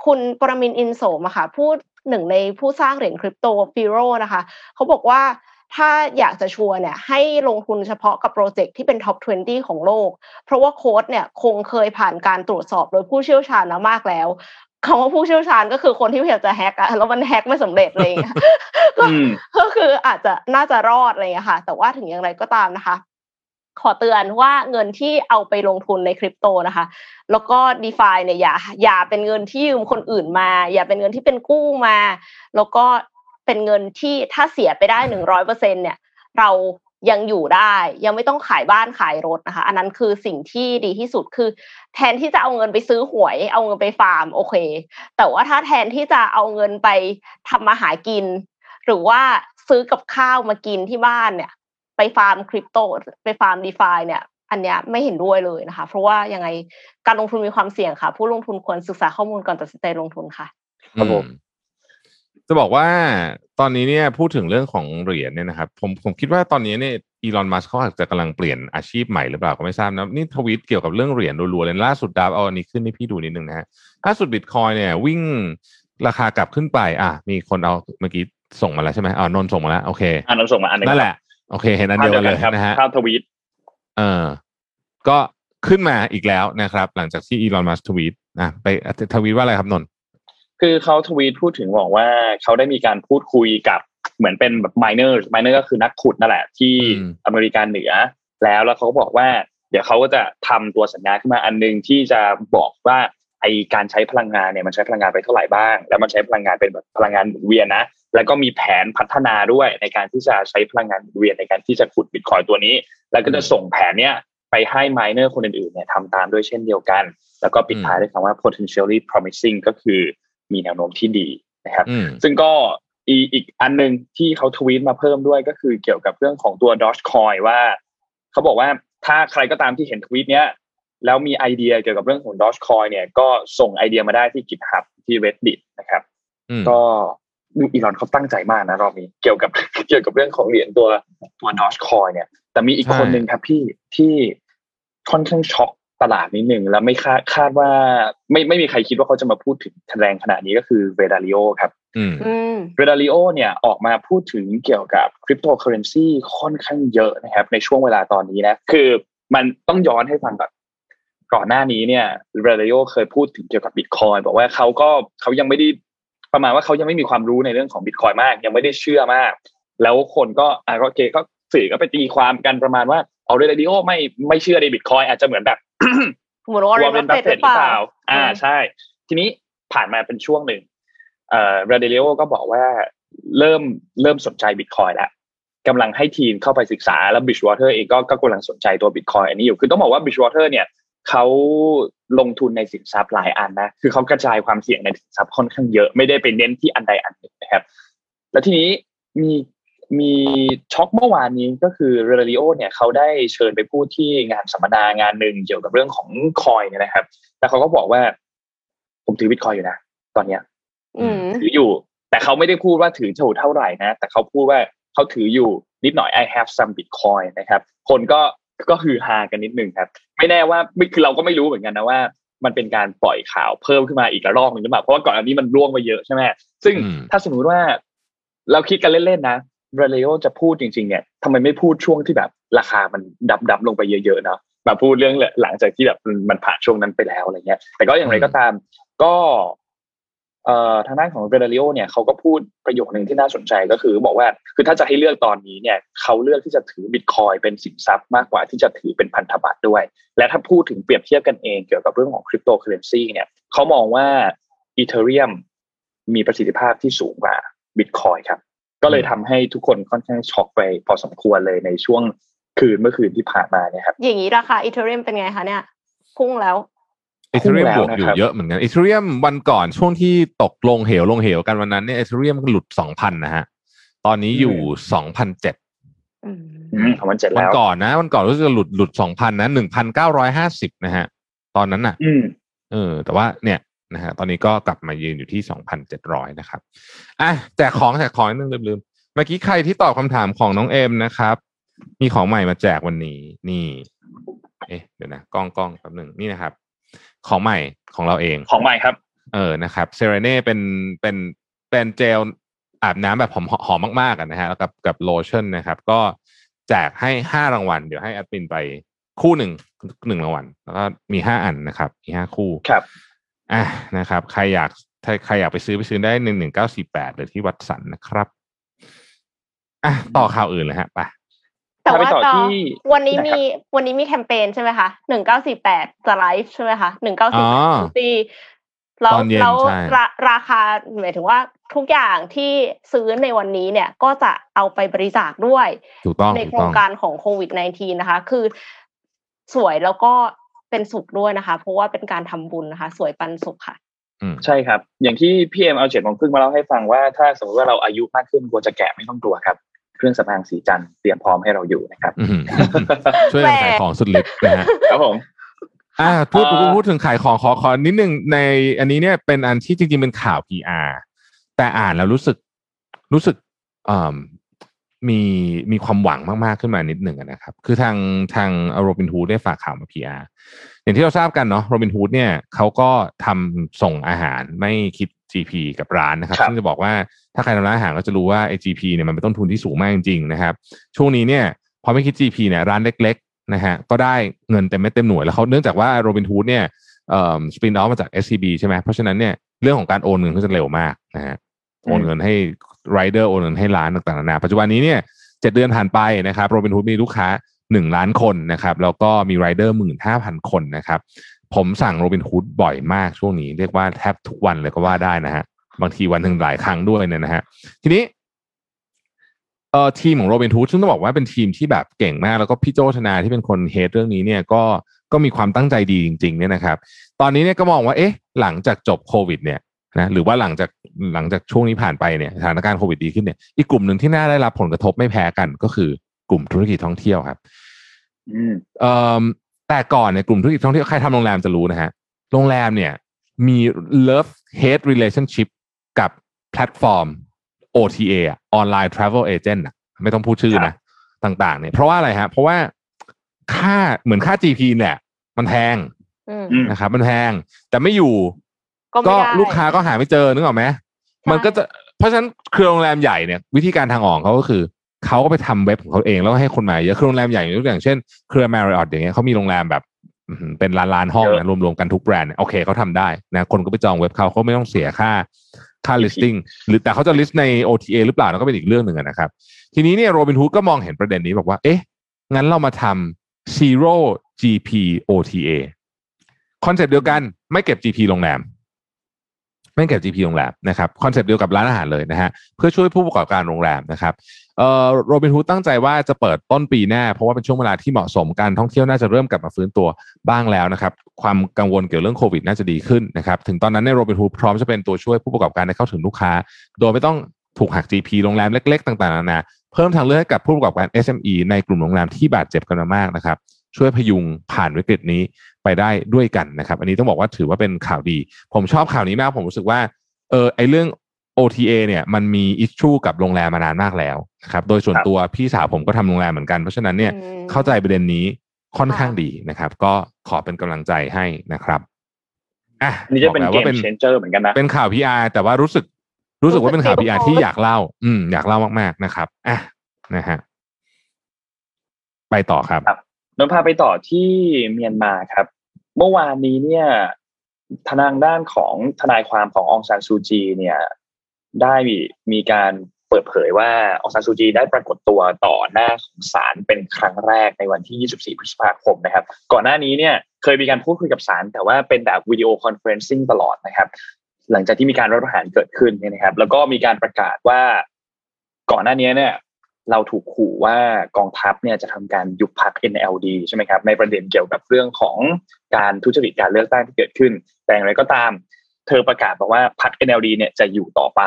คุณปรมินทร์ อินโสมอะค่ะพูดหนึ่งในผู้สร้างเหรียญคริปโต Firo นะคะเขาบอกว่าถ้าอยากจะชัวร์เนี่ยให้ลงทุนเฉพาะกับโปรเจกต์ที่เป็น top 20 ของโลก เพราะว่าโค้ดเนี่ยคงเคยผ่านการตรวจสอบโดยผู้เชี่ยวชาญมามากแล้ว คำว่าผู้เชี่ยวชาญก็คือคนที่พยายามจะแฮกอะแล้วมันแฮกไม่สำเร็จเลยก็คืออาจจะน่าจะรอดอะไรอย่างเงี้ยค่ะ แต่ว่าถึงอย่างไรก็ตามนะคะ ขอเตือนว่าเงินที่เอาไปลงทุนในคริปโตนะคะ แล้วก็ d e f าเนี่ยอย่าอย่าเป็นเงินที่ยืมคนอื่นมา อย่าเป็นเงินที่เป็นกู้มา แล้วก็เป็นเงินที่ถ้าเสียไปได้หนึ่งร้อยเปอร์เซ็นเนี่ย เรา ยังอยู่ได้ ยังไม่ต้องขายบ้านขายรถนะคะ อันนั้นคือสิ่งที่ดีที่สุดคือ แทนที่จะเอาเงินไปซื้อหวย เอาเงินไปฟาร์มโอเค แต่ว่าถ้าแทนที่จะเอาเงินไปทำมาหากิน หรือว่าซื้อกับข้าวมากินที่บ้านเนี่ย ไปฟาร์มคริปโตไปฟาร์ม DeFi เนี่ยอันเนี้ยไม่เห็นด้วยเลยนะคะ เพราะว่ายังไงการลงทุนมีความเสี่ยงค่ะ ผู้ลงทุนควรศึกษาข้อมูลก่อนตัดสินใจลงทุนค่ะครับผมอื จะบอกว่าตอนนี้เนี่ยพูดถึงเรื่องของเหรียญเนี่ยนะครับผมผมคิดว่าตอนนี้เนี่ยอีลอนมัสเขาอาจจะกำลังเปลี่ยนอาชีพใหม่หรือเปล่าก็ไม่ทราบนะนี่ทวีตเกี่ยวกับเรื่องเหรียญรัวๆเลยล่าสุดดาวเอาอันนี้ขึ้นให้พี่ดูนิดนึงนะฮะล่าสุดบิตคอยเนี่ยวิ่งราคากลับขึ้นไป อะ มีคนเอาเมื่อกี้ส่งมาแล้วใช่ไหมอ๋อนนท์ส่งมาแล้ว โอเคอ่านน้ำส่งมาอันหนึงนั่นแหละโอเค เห็นอันเดียวกันเลยครับนะฮะภาพทวีตเออก็ขึ้นมาอีกแล้วนะครับ หลังจากที่อีลอนมัสทวีตนะไปทวีตว่าอะไรครับนนท์ คือเขาทวีตพูดถึงบอกว่าเขาได้มีการพูดคุยกับเหมือนเป็นแบบ miners miner ก็คือนักขุดนั่นแหละที่อเมริกาเหนือ แล้วแล้วเขาก็บอกว่า เดี๋ยวเขาก็จะทำตัวสัญญาขึ้นมาอันหนึงที่จะบอกว่าไอการใช้พลังงานเนี่ยมันใช้พลังงานไปเท่าไหร่บ้าง แล้วมันใช้พลังงานเป็นแบบพลังงานหมุนเวียนนะ แล้วก็มีแผนพัฒนาด้วยในการที่จะใช้พลังงานหมุนเวียนในการที่จะขุดบิตคอยตัวนี้ แล้วก็จะส่งแผนเนี้ยไปให้ไมเนอร์คนอื่นๆเนี่ยทำตามด้วยเช่นเดียวกัน แล้วก็ปิดท้ายด้วยคำว่า potentially promising ก็คือ มีแนวโน้มที่ดีนะครับอืมซึ่งก็อีอีกอันหนึ่งที่เขาทวีตมาเพิ่มด้วยก็คือเกี่ยวกับเรื่องของตัว Dogecoin ว่า เขาบอกว่าถ้าใครก็ตามที่เห็นทวีตเนี้ยแล้วมีไอเดียเกี่ยวกับเรื่องของ Dogecoin เนี่ยก็ส่งไอเดียมาได้ที่ GitHub ที่ Reddit นะครับอืมก็ดูอีลอนเขาตั้งใจมากนะรอบนี้เกี่ยวกับเกี่ยวกับเรื่องของเหรียญตัวตัว Dogecoin เนี่ย แต่มีอีกใช่คนหนึ่งครับพี่ที่ค่อนข้างช็อก ตลาดนิดหนึ่งแล้วไม่คาดคาดว่า ไม่ไม่มีใครคิดว่าเขาจะมาพูดถึงแรงขนาดนี้ก็คือ Ray Dalio ครับอืมอืม Ray Dalio เนี่ยออกมาพูดถึงเกี่ยวกับคริปโตเคอร์เรนซีค่อนข้างเยอะนะครับ ในช่วงเวลาตอนนี้นะคือมันต้องย้อนให้ฟังก่อนก่อนหน้านี้เนี่ย Ray Dalio เคยพูดถึงเกี่ยวกับบิตคอยน์บอกว่าเขาก็เขายังไม่ได้ประมาณว่าเขายังไม่มีความรู้ในเรื่องของบิตคอยน์มาก ยังไม่ได้เชื่อมาก แล้วคนก็อะก็โอเคก็สื่อก็ไปตีความกันประมาณว่าเอา Ray Dalio ไม่ไม่เชื่อในบิตคอยน์อาจจะเหมือนแบบ เหมือนวอร์เรวอร์เรนนบับัฟฟเฟเฟตตหหรืรืออเปเปล่าล่า อ่าอืมใช่ ทีนี้ผ่านมาเป็นช่วงหนึ่งเอ่อ Ray Dalio ก็บอกว่าเริ่มเริ่มสนใจบิตคอยน์แล้วกำลังให้ทีมเข้าไปศึกษาแล้ว Bridgewater เองก็ก็กำลังสนใจตัวบิตคอยน์อันนี้อยู่ คือต้องบอกว่า Bridgewater เนี่ยเขาลงทุนในสินทรัพย์หลายอันนะ คือเขากระจายความเสี่ยงในสินทรัพย์ค่อนข้างเยอะ ไม่ได้ไปเน้นที่อันใดอันหนึ่งนะครับ แล้วทีนี้มี มีช็อกเมื่อวานนี้ก็คือ Ray Dalio เนี่ยเขาได้เชิญไปพูดที่งานสัมมนางานหนึ่งเกี่ยวกับเรื่องของ coin เนี่ยนะครับ แล้วเขาก็บอกว่า ผมถือบิตคอยน์อยู่นะตอนเนี้ยอืมถืออยู่ แต่เขาไม่ได้พูดว่าถืออยู่เท่าไหร่นะ แต่เขาพูดว่าเขาถืออยู่นิดหน่อย I have some Bitcoin นะครับ คนก็ก็คือฮากันนิดนึงครับ ไม่แน่ว่าไม่คือเราก็ไม่รู้เหมือนกันนะว่า มันเป็นการปล่อยข่าวเพิ่มขึ้นมาอีกระลอกหนึ่งหรือเปล่าเพราะว่าก่อนอันนี้มันร่วงไปเยอะใช่ไหมซึ่งอืมถ้าสมมุติว่าเราคิดกันเล่นๆนะ เรเลโอจะพูดจริง ๆ เนี่ยทำไมไม่พูดช่วงที่แบบราคามันดับดับๆลงไปเยอะๆเนาะมาพูดเรื่องหลังจากที่แบบมันผ่านช่วงนั้นไปแล้วอะไรเงี้ย แต่ก็อย่างไรก็ตาม ก็เอ่อทางด้านของเรเลโอเนี่ยเขาก็พูดประโยคหนึ่งที่น่าสนใจก็คือ บอกว่าคือถ้าจะให้เลือกตอนนี้เนี่ยเขาเลือกที่จะถือบิตคอยน์เป็นสินทรัพย์มากกว่าที่จะถือเป็นพันธบัตรด้วย และถ้าพูดถึงเปรียบเทียบกันเองเกี่ยวกับเรื่องของคริปโตเคอร์เรนซีเนี่ยเขามองว่า Ethereum มีประสิทธิภาพที่สูงกว่าบิตคอยน์ครับ ก็เลยทำให้ทุกคนค่อนข้างช็อกไปพอสมควรเลยในช่วงคืนเมื่อคืนที่ผ่านมาเนี่ยครับ อย่างนี้ราคา Ethereum เป็นไงคะเนี่ย พุ่งแล้ว Ethereum พุ่งแล้วบวกอยู่นะครับเยอะเหมือนกัน Ethereum วันก่อนช่วงที่ตกลงเหวลงเหวกันวันนั้นเนี่ยเอเธเรียมหลุดสองพันนะฮะ ตอนนี้อยู่สองพันเจ็ดอืมอืมของมันเจ็ดวันแล้วก่อนนะวันก่อนรู้สึกจะหลุดหลุดสองพันนะหนึ่งพันเก้าร้อยห้าสิบนะฮะ ตอนนั้นน่ะอืมเออ แต่ว่าเนี่ย นะฮะตอนนี้ก็กลับมายืนอยู่ที่สองพันเจ็ดร้อยนะครับอะแจกของแจกของนิดนึงลืมๆเมื่อกี้ใครที่ตอบคำถามของน้องเอ็มนะครับ มีของใหม่มาแจกวันนี้ นี่ เอ๊ะเดี๋ยวนะกล้องกล้องแป๊บหนึ่งนี่นะครับ ของใหม่ของเราเอง ของใหม่ครับ เออนะครับเซเรเน่เป็นเป็นเป็นเจลอาบน้ำแบบหอมหอมมากๆกันนะฮะแล้วกับกับโลชั่นนะครับ ก็แจกให้ห้ารางวัล เดี๋ยวให้แอดมินไปคู่หนึ่งหนึ่งรางวัลแล้วก็มีห้าอันนะครับ มีห้าคู่ครับ อะนะครับ ใครอยากใครใครอยากไปซื้อไปซื้อได้หนึ่งหนึ่งเก้าสี่แปดหรือที่วัดสันนะครับอะต่อข่าวอื่นเลยฮะไปแต่แต่ว่าพาไปต่อก็ที่วันนี้นะครับมีวันนี้มีแคมเปญใช่ไหมคะหนึ่งเก้าสี่แปดจะไลฟ์ใช่ไหมคะหนึ่งเก้าอ๋สี่อแปดตีแล้วตอนเย็นแล้วใช่ราราคาหมายถึงว่าทุกอย่างที่ซื้อในวันนี้เนี่ยก็จะเอาไปบริจาคด้วยถูกต้องในถูโคกรต้งองการของโควิด -19 นะคะ คือสวยแล้วก็ เป็นสุขด้วยนะคะ เพราะว่าเป็นการทำบุญนะคะ สวยปันสุขค่ะอืมใช่ครับ อย่างที่พี่เอ็มเอาเจ็ดโมงครึ่งมาเล่าให้ฟังว่าถ้าสมมติว่าเราอายุมากขึ้นกลัวจะแก่ไม่ต้องกลัวครับ เครื่องสำอางสีจันทร์เตรียมพร้อมให้เราอยู่นะครับอืมช่วยกันขายของสุดฤทธิ์นะฮะครับผมอ่าพูดเอ่อพูดพูดถึงขายของขอขอนิดนึงในอันนี้เนี่ยเป็นอันที่จริงๆเป็นข่าว PR แต่อ่านแล้วรู้สึกรู้สึกอ่า มีมีความหวังมาก ๆ ขึ้นมานิดหนึ่งอะนะครับ คือทางทางโรบินฮูดได้ฝากข่าวมา PR อย่างที่เราทราบกันเนาะโรบินฮูดเนี่ยเขาก็ทำส่งอาหารไม่คิด GP กับร้านนะครับครับซึ่งจะบอกว่าถ้าใครทำร้านอาหารก็จะรู้ว่าไอ้ GP เนี่ยมันเป็นต้นทุนที่สูงมากจริงๆนะครับ ช่วงนี้เนี่ยพอไม่คิด GP เนี่ยร้านเล็กๆนะฮะก็ได้เงินเต็มเม็ดเต็มหน่วยแล้วเขาเนื่องจากว่าโรบินฮูดเนี่ยเอ่อสปินออฟมาจาก SCB ใช่ไหมเพราะฉะนั้นเนี่ยเรื่องของการโอนเงินก็จะเร็วมากนะฮะโอนเงินให้ ไรเดอร์โอนเงินให้ร้านต่างๆนานาปัจจุบันนี้เนี่ยเจ็ดเดือนผ่านไปนะครับโรบินฮูดมีลูกค้าหนึ่งล้านคนนะครับแล้วก็มีไรเดอร์หมื่นห้าพันคนนะครับผมสั่งโรบินฮูดบ่อยมากช่วงนี้ เรียกว่าแทบทุกวันเลยก็ว่าได้นะฮะบางทีวันหนึ่งหลายครั้งด้วยเนี่ยนะฮะทีนี้เอ่อทีมของโรบินฮูดซึ่งต้องบอกว่าเป็นทีมที่แบบเก่งมาก แล้วก็พี่โจชนาที่เป็นคนเฮดเรื่องนี้เนี่ยก็ก็มีความตั้งใจดีจริงๆเนี่ยนะครับ ตอนนี้เนี่ยก็มองว่าเอ๊ะหลังจากจบโควิดเนี่ย นะหรือว่าหลังจากหลังจากช่วงนี้ผ่านไปเนี่ยสถานการณ์โควิดดีขึ้นเนี่ยอีกกลุ่มหนึ่งที่น่าได้รับผลกระทบไม่แพ้กันก็คือกลุ่มธุรกิจท่องเที่ยวครับอืมเอ่อแต่ก่อนเนี่ยกลุ่มธุรกิจท่องเที่ยวใครทำโรงแรมจะรู้นะฮะโรงแรมเนี่ยมี love hate relationship กับแพลตฟอร์ม OTA อะ Online Travel Agent อะไม่ต้องพูดชื่อนะ ต่าง ๆ เนี่ย เพราะว่าอะไรฮะ เพราะว่าค่าเหมือนค่า GP เนี่ย มันแพงอืมอืมนะครับ มันแพง แต่ไม่อยู่ ก็ไม่ก็ได้ลูกค้าก็หาไม่เจอนึกออกไหมใช่มันก็จะเพราะฉะนั้นเครือโรงแรมใหญ่เนี่ยวิธีการทางออกเขาก็คือเขาก็ไปทำเว็บของเขาเองแล้วก็ให้คนมาเยอะคือโรงแรมใหญ่ยกอย่างเช่นเครือ Marriott อย่างเงี้ยเขามีโรงแรมแบบอื้อหือเป็นล้านล้านๆห้องเลยนะอะรวมๆกันทุกแบรนด์เนี่ยโอเคเขาทำได้นะคนก็ไปจองเว็บเขาเขาไม่ต้องเสียค่าค่า listing หรือแต่เขาจะ list ใน OTA หรือเปล่านั่นก็เป็นอีกเรื่องหนึ่งอะนะครับ ทีนี้เนี่ยโรบินฮูดก็มองเห็นประเด็นนี้บอกว่า เอ๊ะ งั้นเรามาทำ zero GP OTA คอนเซปต์เดียวกันไม่เก็บ GP โรงแรม ไม่เก็บ GP โรงแรมนะครับคอนเซปต์เดียวกับร้านอาหารเลยนะฮะเพื่อช่วยผู้ประกอบการโรงแรมนะครับเอ่อโรบินฮูดตั้งใจว่าจะเปิดต้นปีหน้า เพราะว่าเป็นช่วงเวลาที่เหมาะสมการท่องเที่ยวน่าจะเริ่มกลับมาฟื้นตัวบ้างแล้วนะครับความกังวลเกี่ยวเรื่องโควิดน่าจะดีขึ้นนะครับถึงตอนนั้นในโรบินฮูดพร้อมจะเป็นตัวช่วยผู้ประกอบการให้เข้าถึงลูกค้า โดยไม่ต้องถูกหัก GP โรงแรมเล็ก ๆ ต่างๆนานาเพิ่มทางเลือกให้กับผู้ประกอบการ SME ในกลุ่มโรงแรมที่บาดเจ็บกันมามากนะครับช่วยพยุงผ่านวิกฤตนี้ ไปได้ด้วยกันนะครับ อันนี้ต้องบอกว่าถือว่าเป็นข่าวดี ผมชอบข่าวนี้มาก ผมรู้สึกว่าเออไอเรื่อง OTA เนี่ยมันมีอิชชูกับโรงแรมมานานมากแล้วนะครับโดยส่วนครับตัวพี่สาวผมก็ทำโรงแรมเหมือนกัน เพราะฉะนั้นเนี่ยอืมเข้าใจประเด็นนี้ค่อนข้างค่ะดีนะครับ ก็ขอเป็นกำลังใจให้นะครับอะอันนี้จะเป็นบอกเกแล้วมว่าเป็นเชนเจอร์เหมือนกันนะเป็นข่าว PR แต่ว่ารู้สึกรู้สึกว่าเป็นข่าวรู้สึก PR ดีที่ทุกคนอยากเล่า อืมอยากเล่ามาก ๆนะครับอะนะฮะไปต่อครับครับ นนพาไปต่อที่เมียนมาครับ เมื่อวานนี้เนี่ยทางด้านของทนายความขององซานซูจีเนี่ย ได้มีมีการเปิดเผยว่าองซานซูจีได้ปรากฏตัวต่อหน้าของศาลเป็นครั้งแรกในวันที่ 24 พฤษภาคมนะครับ ก่อนหน้านี้เนี่ยเคยมีการพูดคุยกับศาลแต่ว่าเป็นแบบ video conferencing ตลอดนะครับ หลังจากที่มีการรัฐประหารเกิดขึ้นเนี่ยนะครับ แล้วก็มีการประกาศว่าก่อนหน้านี้เนี่ย เราถูกขู่ว่ากองทัพเนี่ยจะทำการยุบพัก NLD ใช่ไหมครับในประเด็นเกี่ยวกับเรื่องของการทุจริตการเลือกตั้งที่เกิดขึ้น แต่อย่างไรก็ตาม เธอประกาศบอกว่าพรรค NLD เนี่ยจะอยู่ต่อไป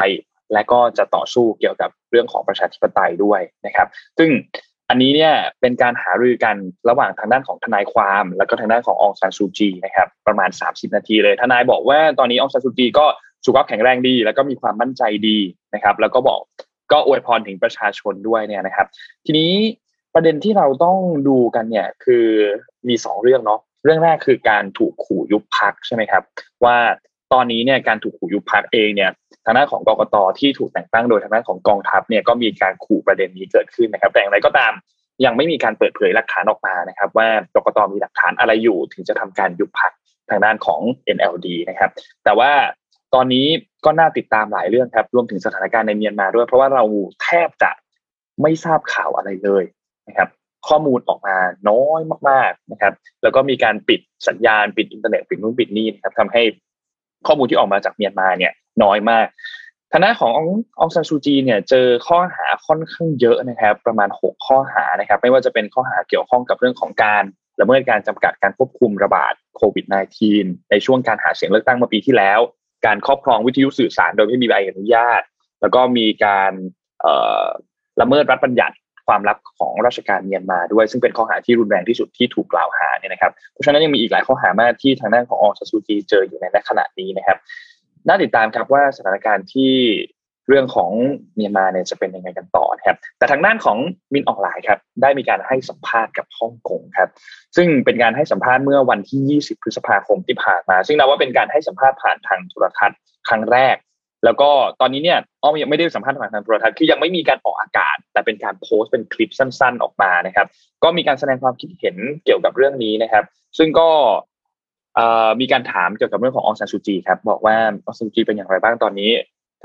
และก็จะต่อสู้เกี่ยวกับเรื่องของประชาธิปไตยด้วยนะครับ ซึ่งอันนี้เนี่ยเป็นการหารือกันระหว่างทางด้านของทนายความ แล้วก็ทางด้านขององซานซูจีนะครับประมาณ 30 นาทีเลย ทนายบอกว่าตอนนี้องซานซูจีก็สุขภาพแข็งแรงดี แล้วก็มีความมั่นใจดีนะครับ แล้วก็บอก ก็อวยพรถึงประชาชนด้วยเนี่ยนะครับ ทีนี้ประเด็นที่เราต้องดูกันเนี่ยคือมีสองเรื่องเนาะเรื่องแรกคือการถูกขู่ยุบพักใช่ไหมครับ ว่าตอนนี้เนี่ยการถูกขู่ยุบพักเองเนี่ยทางด้านของกกตที่ถูกแต่งตั้งโดยทางด้านของกองทัพเนี่ยก็มีการขู่ประเด็นนี้เกิดขึ้นนะครับ แต่อย่างไรก็ตามยังไม่มีการเปิดเผยหลักฐานออกมานะครับ ว่ากกตมีหลักฐานอะไรอยู่ถึงจะทำการยุบพักทางด้านของ NLD นะครับ แต่ว่า ตอนนี้ก็น่าติดตามหลายเรื่องครับ รวมถึงสถานการณ์ในเมียนมาด้วย เพราะว่าเราแทบจะไม่ทราบข่าวอะไรเลยนะครับ ข้อมูลออกมาน้อยมาก ๆนะครับ แล้วก็มีการปิดสัญญาณปิดอินเทอร์เน็ตปิดนู่นปิดนี่นะครับทำให้ข้อมูลที่ออกมาจากเมียนมาเนี่ย น้อยมากทางด้านขององซานซูจีเนี่ยเจอข้อหาค่อนข้างเยอะนะครับ ประมาณ 6 ข้อหานะครับ ไม่ว่าจะเป็นข้อหาเกี่ยวข้องกับเรื่องของการละเมิดการจำกัดการควบคุมระบาดโควิด -19 ในช่วงการหาเสียงเลือกตั้งเมื่อปีที่แล้ว การครอบครองวิทยุสื่อสารโดยไม่มีใบอนุญาต แล้วก็มีการละเมิดรัฐบัญญัติความลับของราชการเมียนมาด้วย ซึ่งเป็นข้อหาที่รุนแรงที่สุดที่ถูกกล่าวหาเนี่ยนะครับเพราะฉะนั้นยังมีอีกหลายข้อหามากที่ทางด้านขององซาซูจีเจออยู่ในขณะนี้นะครับน่าติดตามครับว่าสถานการณ์ที่ เรื่องของเมียนมาเนี่ยจะเป็นยังไงกันต่อนะครับ แต่ทางด้านของมินออนไลน์ครับได้มีการให้สัมภาษณ์กับฮ่องกงครับ ซึ่งเป็นการให้สัมภาษณ์เมื่อวันที่ 20 พฤษภาคมที่ผ่านมา ซึ่งนับว่าเป็นการให้สัมภาษณ์ผ่านทางโทรทัศน์ครั้งแรก แล้วก็ตอนนี้เนี่ยอ้อมยังไม่ได้สัมภาษณ์ผ่านทางโทรทัศน์คือยังไม่มีการออกอากาศ แต่เป็นการโพสต์เป็นคลิปสั้น ๆ ออกมานะครับ ก็มีการแสดงความคิดเห็นเกี่ยวกับเรื่องนี้นะครับ ซึ่งก็มีการถามเกี่ยวกับเรื่องขององซานซูจีครับบอกว่าองซานซูจีเป็นอย่างไรบ้างตอนนี้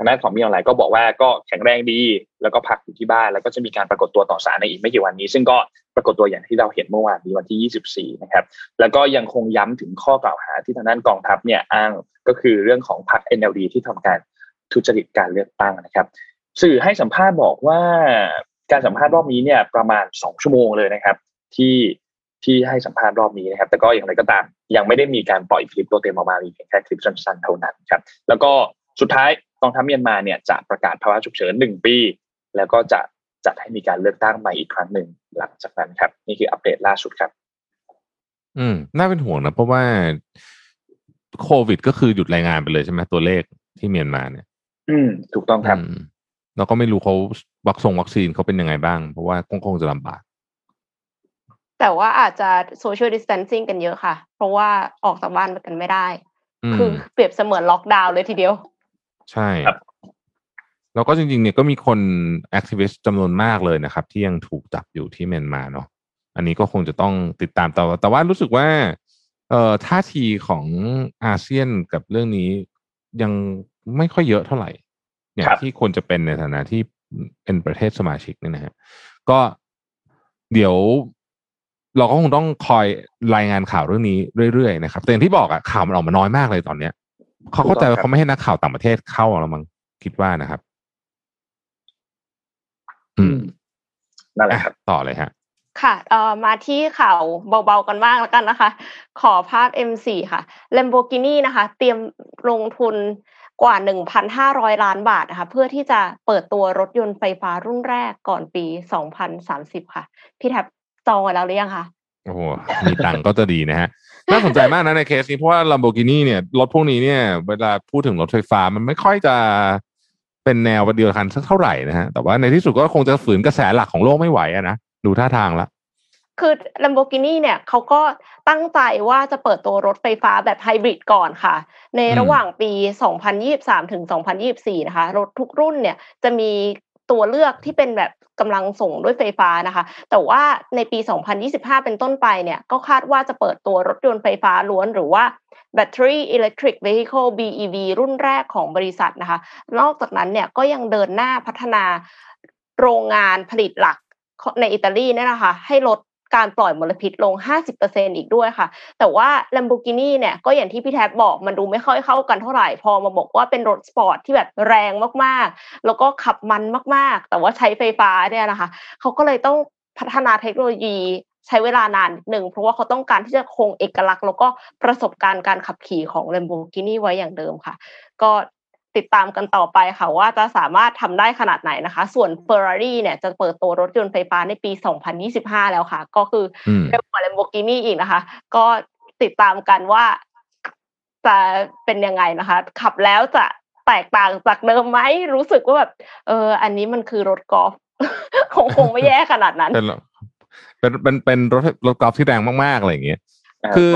ทางด้านของมีออนไลน์ก็บอกว่าก็แข็งแรงดี แล้วก็พักอยู่ที่บ้านแล้วก็จะมีการปรากฏตัวต่อศาลในอีกไม่กี่วันนี้ ซึ่งก็ปรากฏตัวอย่างที่เราเห็นเมื่อวานนี้วันที่ 24 นะครับ แล้วก็ยังคงย้ำถึงข้อกล่าวหาที่ทางด้านกองทัพเนี่ยอ้างก็คือเรื่องของพรรค NLD ที่ทำการทุจริตการเลือกตั้งนะครับ สื่อให้สัมภาษณ์บอกว่าการสัมภาษณ์รอบนี้เนี่ยประมาณ 2 ชั่วโมงเลยนะครับ ที่ที่ให้สัมภาษณ์รอบนี้นะครับ แต่ก็อย่างไรก็ตาม ยังไม่ได้มีการปล่อยคลิปตัวเต็มออกมามีเพียงแค่คลิปสั้นๆเท่านั้นครับ แล้วก็ สุดท้ายกองทัพเมียนมาเนี่ยจะประกาศภาวะฉุกเฉินหนึ่งปี แล้วก็จะจัดให้มีการเลือกตั้งใหม่อีกครั้งหนึ่งหลังจากนั้นครับ นี่คืออัปเดตล่าสุดครับ อืม น่าเป็นห่วงนะเพราะว่าโควิด ก็คือหยุดรายงานไปเลยใช่ไหมตัวเลขที่เมียนมาเนี่ย อืม ถูกต้องครับเราก็ไม่รู้เขาวัคซงวัคซีนเขาเป็นยังไงบ้าง เพราะว่าคงคงจะลำบาก แต่ว่าอาจจะโซเชียลดิส t ทนซิ่งกันเยอะค่ะ เพราะว่าออกจากบ้านไปกันไม่ได้ คือเปรียบเสมือนล็อกดาวน์เลยทีเดียว ใช่แล้วก็จริงๆเนี่ยก็มีคน activist จำนวนมากเลยนะครับ ที่ยังถูกจับอยู่ที่เมียนมาเนาะอันนี้ก็คงจะต้องติดตามต่อแต่ว่ารู้สึกว่าเอ่อท่าทีของอาเซียนกับเรื่องนี้ยังไม่ค่อยเยอะเท่าไหร่ เนี่ยที่ควรจะเป็นในฐานะที่เป็นประเทศสมาชิกเนี่ยนะฮะก็เดี๋ยวเราก็คงต้องคอยรายงานข่าวเรื่องนี้เรื่อยๆนะครับแต่อย่างที่บอกอะข่าวมันออกมาน้อยมากเลยตอนเนี้ย เขาเข้าใจว่าเขาไม่ให้นักข่าวต่างประเทศเข้าหรอมั้งคิดว่านะครับ อืมนั่นแหละครับต่อเลยฮะ ค่ะเอ่อมาที่ข่าวเบาๆกันบ้างแล้วกันนะคะ ขอภาพ M4 ค่ะ Lamborghini นะคะ เตรียมลงทุนกว่า 1,500 ล้านบาทนะคะ เพื่อที่จะเปิดตัวรถยนต์ไฟฟ้ารุ่นแรกก่อนปี 2030 ค่ะ พี่แท็บจองไว้แล้วหรือยังคะ โอ้โห มีตังก็จะดีนะฮะ น่าสนใจมากนะในเคสนี้เพราะว่า Lamborghini เนี่ยรถพวกนี้เนี่ยเวลาพูดถึงรถไฟฟ้ามันไม่ค่อยจะเป็นแนวเดียวกันสักเท่าไหร่นะฮะ แต่ว่าในที่สุดก็คงจะฝืนกระแสหลักของโลกไม่ไหวอะนะ ดูท่าทางละ คือ Lamborghini เนี่ยเขาก็ตั้งใจว่าจะเปิดตัวรถไฟฟ้าแบบไฮบริดก่อนค่ะ ในระหว่างปี 2023 ถึง 2024 นะคะ รถทุกรุ่นเนี่ยจะมี ตัวเลือกที่เป็นแบบกำลังส่งด้วยไฟฟ้านะคะ แต่ว่าในปี 2025 เป็นต้นไปเนี่ยก็คาดว่าจะเปิดตัวรถยนต์ไฟฟ้าล้วนหรือว่า Battery Electric Vehicle BEV รุ่นแรกของบริษัทนะคะ นอกจากนั้นเนี่ยก็ยังเดินหน้าพัฒนาโรงงานผลิตหลักในอิตาลีเนี่ยนะคะ ให้ลด การปล่อยมลพิษลง 50%อีกด้วยค่ะ แต่ว่า Lamborghini เนี่ยก็อย่างที่พี่แท็บบอกมันดูไม่ค่อยเข้ากันเท่าไหร่ พอมาบอกว่าเป็นรถสปอร์ตที่แบบแรงมากๆ แล้วก็ขับมันมากๆ แต่ว่าใช้ไฟฟ้าเนี่ยนะคะเขาก็เลยต้องพัฒนาเทคโนโลยีใช้เวลานานหนึ่ง เพราะว่าเขาต้องการที่จะคงเอกลักษณ์ แล้วก็ประสบการณ์การขับขี่ของ Lamborghini ไว้อย่างเดิมค่ะ ก็ ติดตามกันต่อไปค่ะว่าจะสามารถทำได้ขนาดไหนนะคะ ส่วน Ferrari เนี่ยจะเปิดตัวรถยนต์ไฟฟ้าในปี 2025 แล้วค่ะ ก็คือเร็วกว่า Lamborghini อีกนะคะ ก็ติดตามกันว่าจะเป็นยังไงนะคะ ขับแล้วจะแตกต่างจากเดิมไหมรู้สึกว่าแบบเออ อันนี้มันคือรถกอล์ฟคงคงไม่แย่ขนาดนั้น เป็นเป็นเป็นรถรถกอล์ฟที่แรงมากๆอะไรอย่างเงี้ยคือ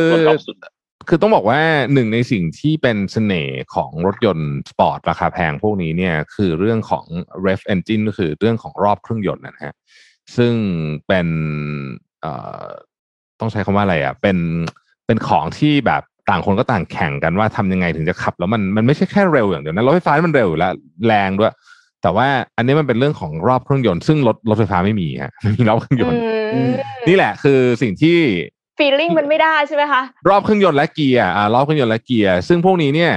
คือต้องบอกว่าหนึ่งในสิ่งที่เป็นเสน่ห์ของรถยนต์สปอร์ตราคาแพงพวกนี้เนี่ยคือเรื่องของ ref engine ก็คือเรื่องของรอบเครื่องยนต์นะฮะซึ่งเป็นเอ่อต้องใช้คำว่าอะไรอะเป็นเป็นของที่แบบต่างคนก็ต่างแข่งกันว่าทำยังไงถึงจะขับ แล้วมันมันไม่ใช่แค่เร็วอย่างเดียวนะรถไฟฟ้ามันเร็วอยู่แล้วแรงด้วย แต่ว่าอันนี้มันเป็นเรื่องของรอบเครื่องยนต์ซึ่งรถรถไฟฟ้าไม่มีฮะไม่มีรอบเครื่องยนต์มนี่แหละคือสิ่งที่ ฟีลลิ่งมันไม่ได้ใช่ไหมคะ รอบเครื่องยนต์และเกียร์อ่ารอบเครื่องยนต์และเกียร์ซึ่งพวกนี้เนี่ย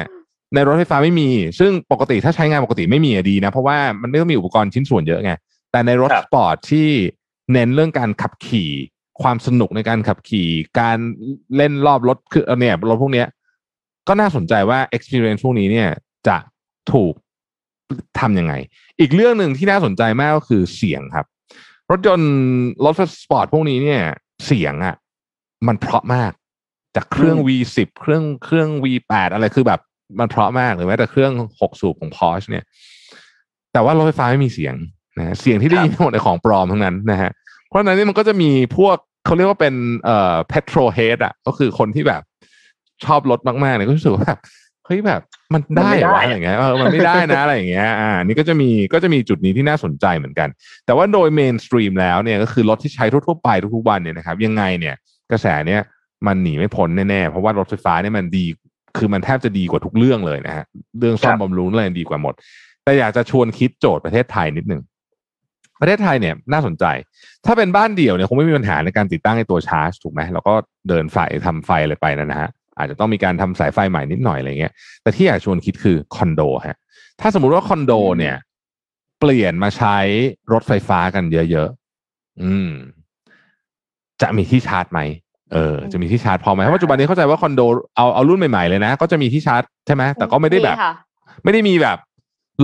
ในรถไฟฟ้าไม่มี ซึ่งปกติถ้าใช้งานปกติไม่มีอะดีนะ เพราะว่ามันไม่ต้องมีอุปกรณ์ชิ้นส่วนเยอะไง แต่ในรถครับสปอร์ตที่เน้นเรื่องการขับขี่ ความสนุกในการขับขี่ การเล่นรอบรถคือเออเนี่ยรถพวกเนี้ย ก็น่าสนใจว่า experience พวกนี้เนี่ยจะถูกทำยังไง อีกเรื่องหนึ่งที่น่าสนใจมากก็คือเสียงครับ รถยนต์รถสปอร์ตพวกนี้เนี่ย เสียงอะ มันเพราะมาก จากเครื่องอืม V10 เครื่องเครื่อง V8 อะไรคือแบบมันเพราะมากหรือแม้แต่เครื่องหกสูบของ Porsche เนี่ย แต่ว่ารถไฟฟ้าไม่มีเสียงนะฮะเสียงที่ได้ยินทั้งหมดในของปลอมทั้งนั้นนะฮะเพราะฉะนั้นเนี่ยมันก็จะมีพวกเขาเรียกว่าเป็นเอ่อ petrol head อะ ก็คือคนที่แบบชอบรถมากๆเนี่ยก็รู้สึกว่าแบบเฮ้ยแบบมันได้เหรอวะอะไรอย่างเงี้ยเออมันไม่ได้นะอะไรอย่างเงี้ยอ่านี่ก็จะมีก็จะมีจุดนี้ที่น่าสนใจเหมือนกัน แต่ว่าโดย mainstream แล้วเนี่ยก็คือรถที่ใช้ทั่วๆไปทุกๆวันเนี่ยนะครับยังไงเนี่ย กระแสเนี่ยมันหนีไม่พ้นแน่ๆ เพราะว่ารถไฟฟ้าเนี่ยมันดี คือมันแทบจะดีกว่าทุกเรื่องเลยนะฮะ เรื่องซ่อมบำรุงอะไรดีกว่าหมด แต่อยากจะชวนคิดโจทย์ประเทศไทยนิดหนึ่ง ประเทศไทยเนี่ยน่าสนใจ ถ้าเป็นบ้านเดี่ยวเนี่ยคงไม่มีปัญหาในการติดตั้งไอ้ตัวชาร์จถูกไหมเราก็เดินไฟทำไฟอะไรไปนะฮะ อาจจะต้องมีการทำสายไฟใหม่นิดหน่อยอะไรเงี้ย แต่ที่อยากชวนคิดคือคอนโดฮะ ถ้าสมมุติว่าคอนโดเนี่ย เปลี่ยนมาใช้รถไฟฟ้ากันเยอะๆ อืม จะมีที่ชาร์จไหมเออจะมีที่ชาร์จพอไหมเพราะปัจจุบันนี้เข้าใจว่าคอนโดเอาเอารุ่นใหม่ๆเลยนะ ก็จะมีที่ชาร์จใช่ไหมแต่ก็ไม่ได้แบบค่ะไม่ได้มีแบบ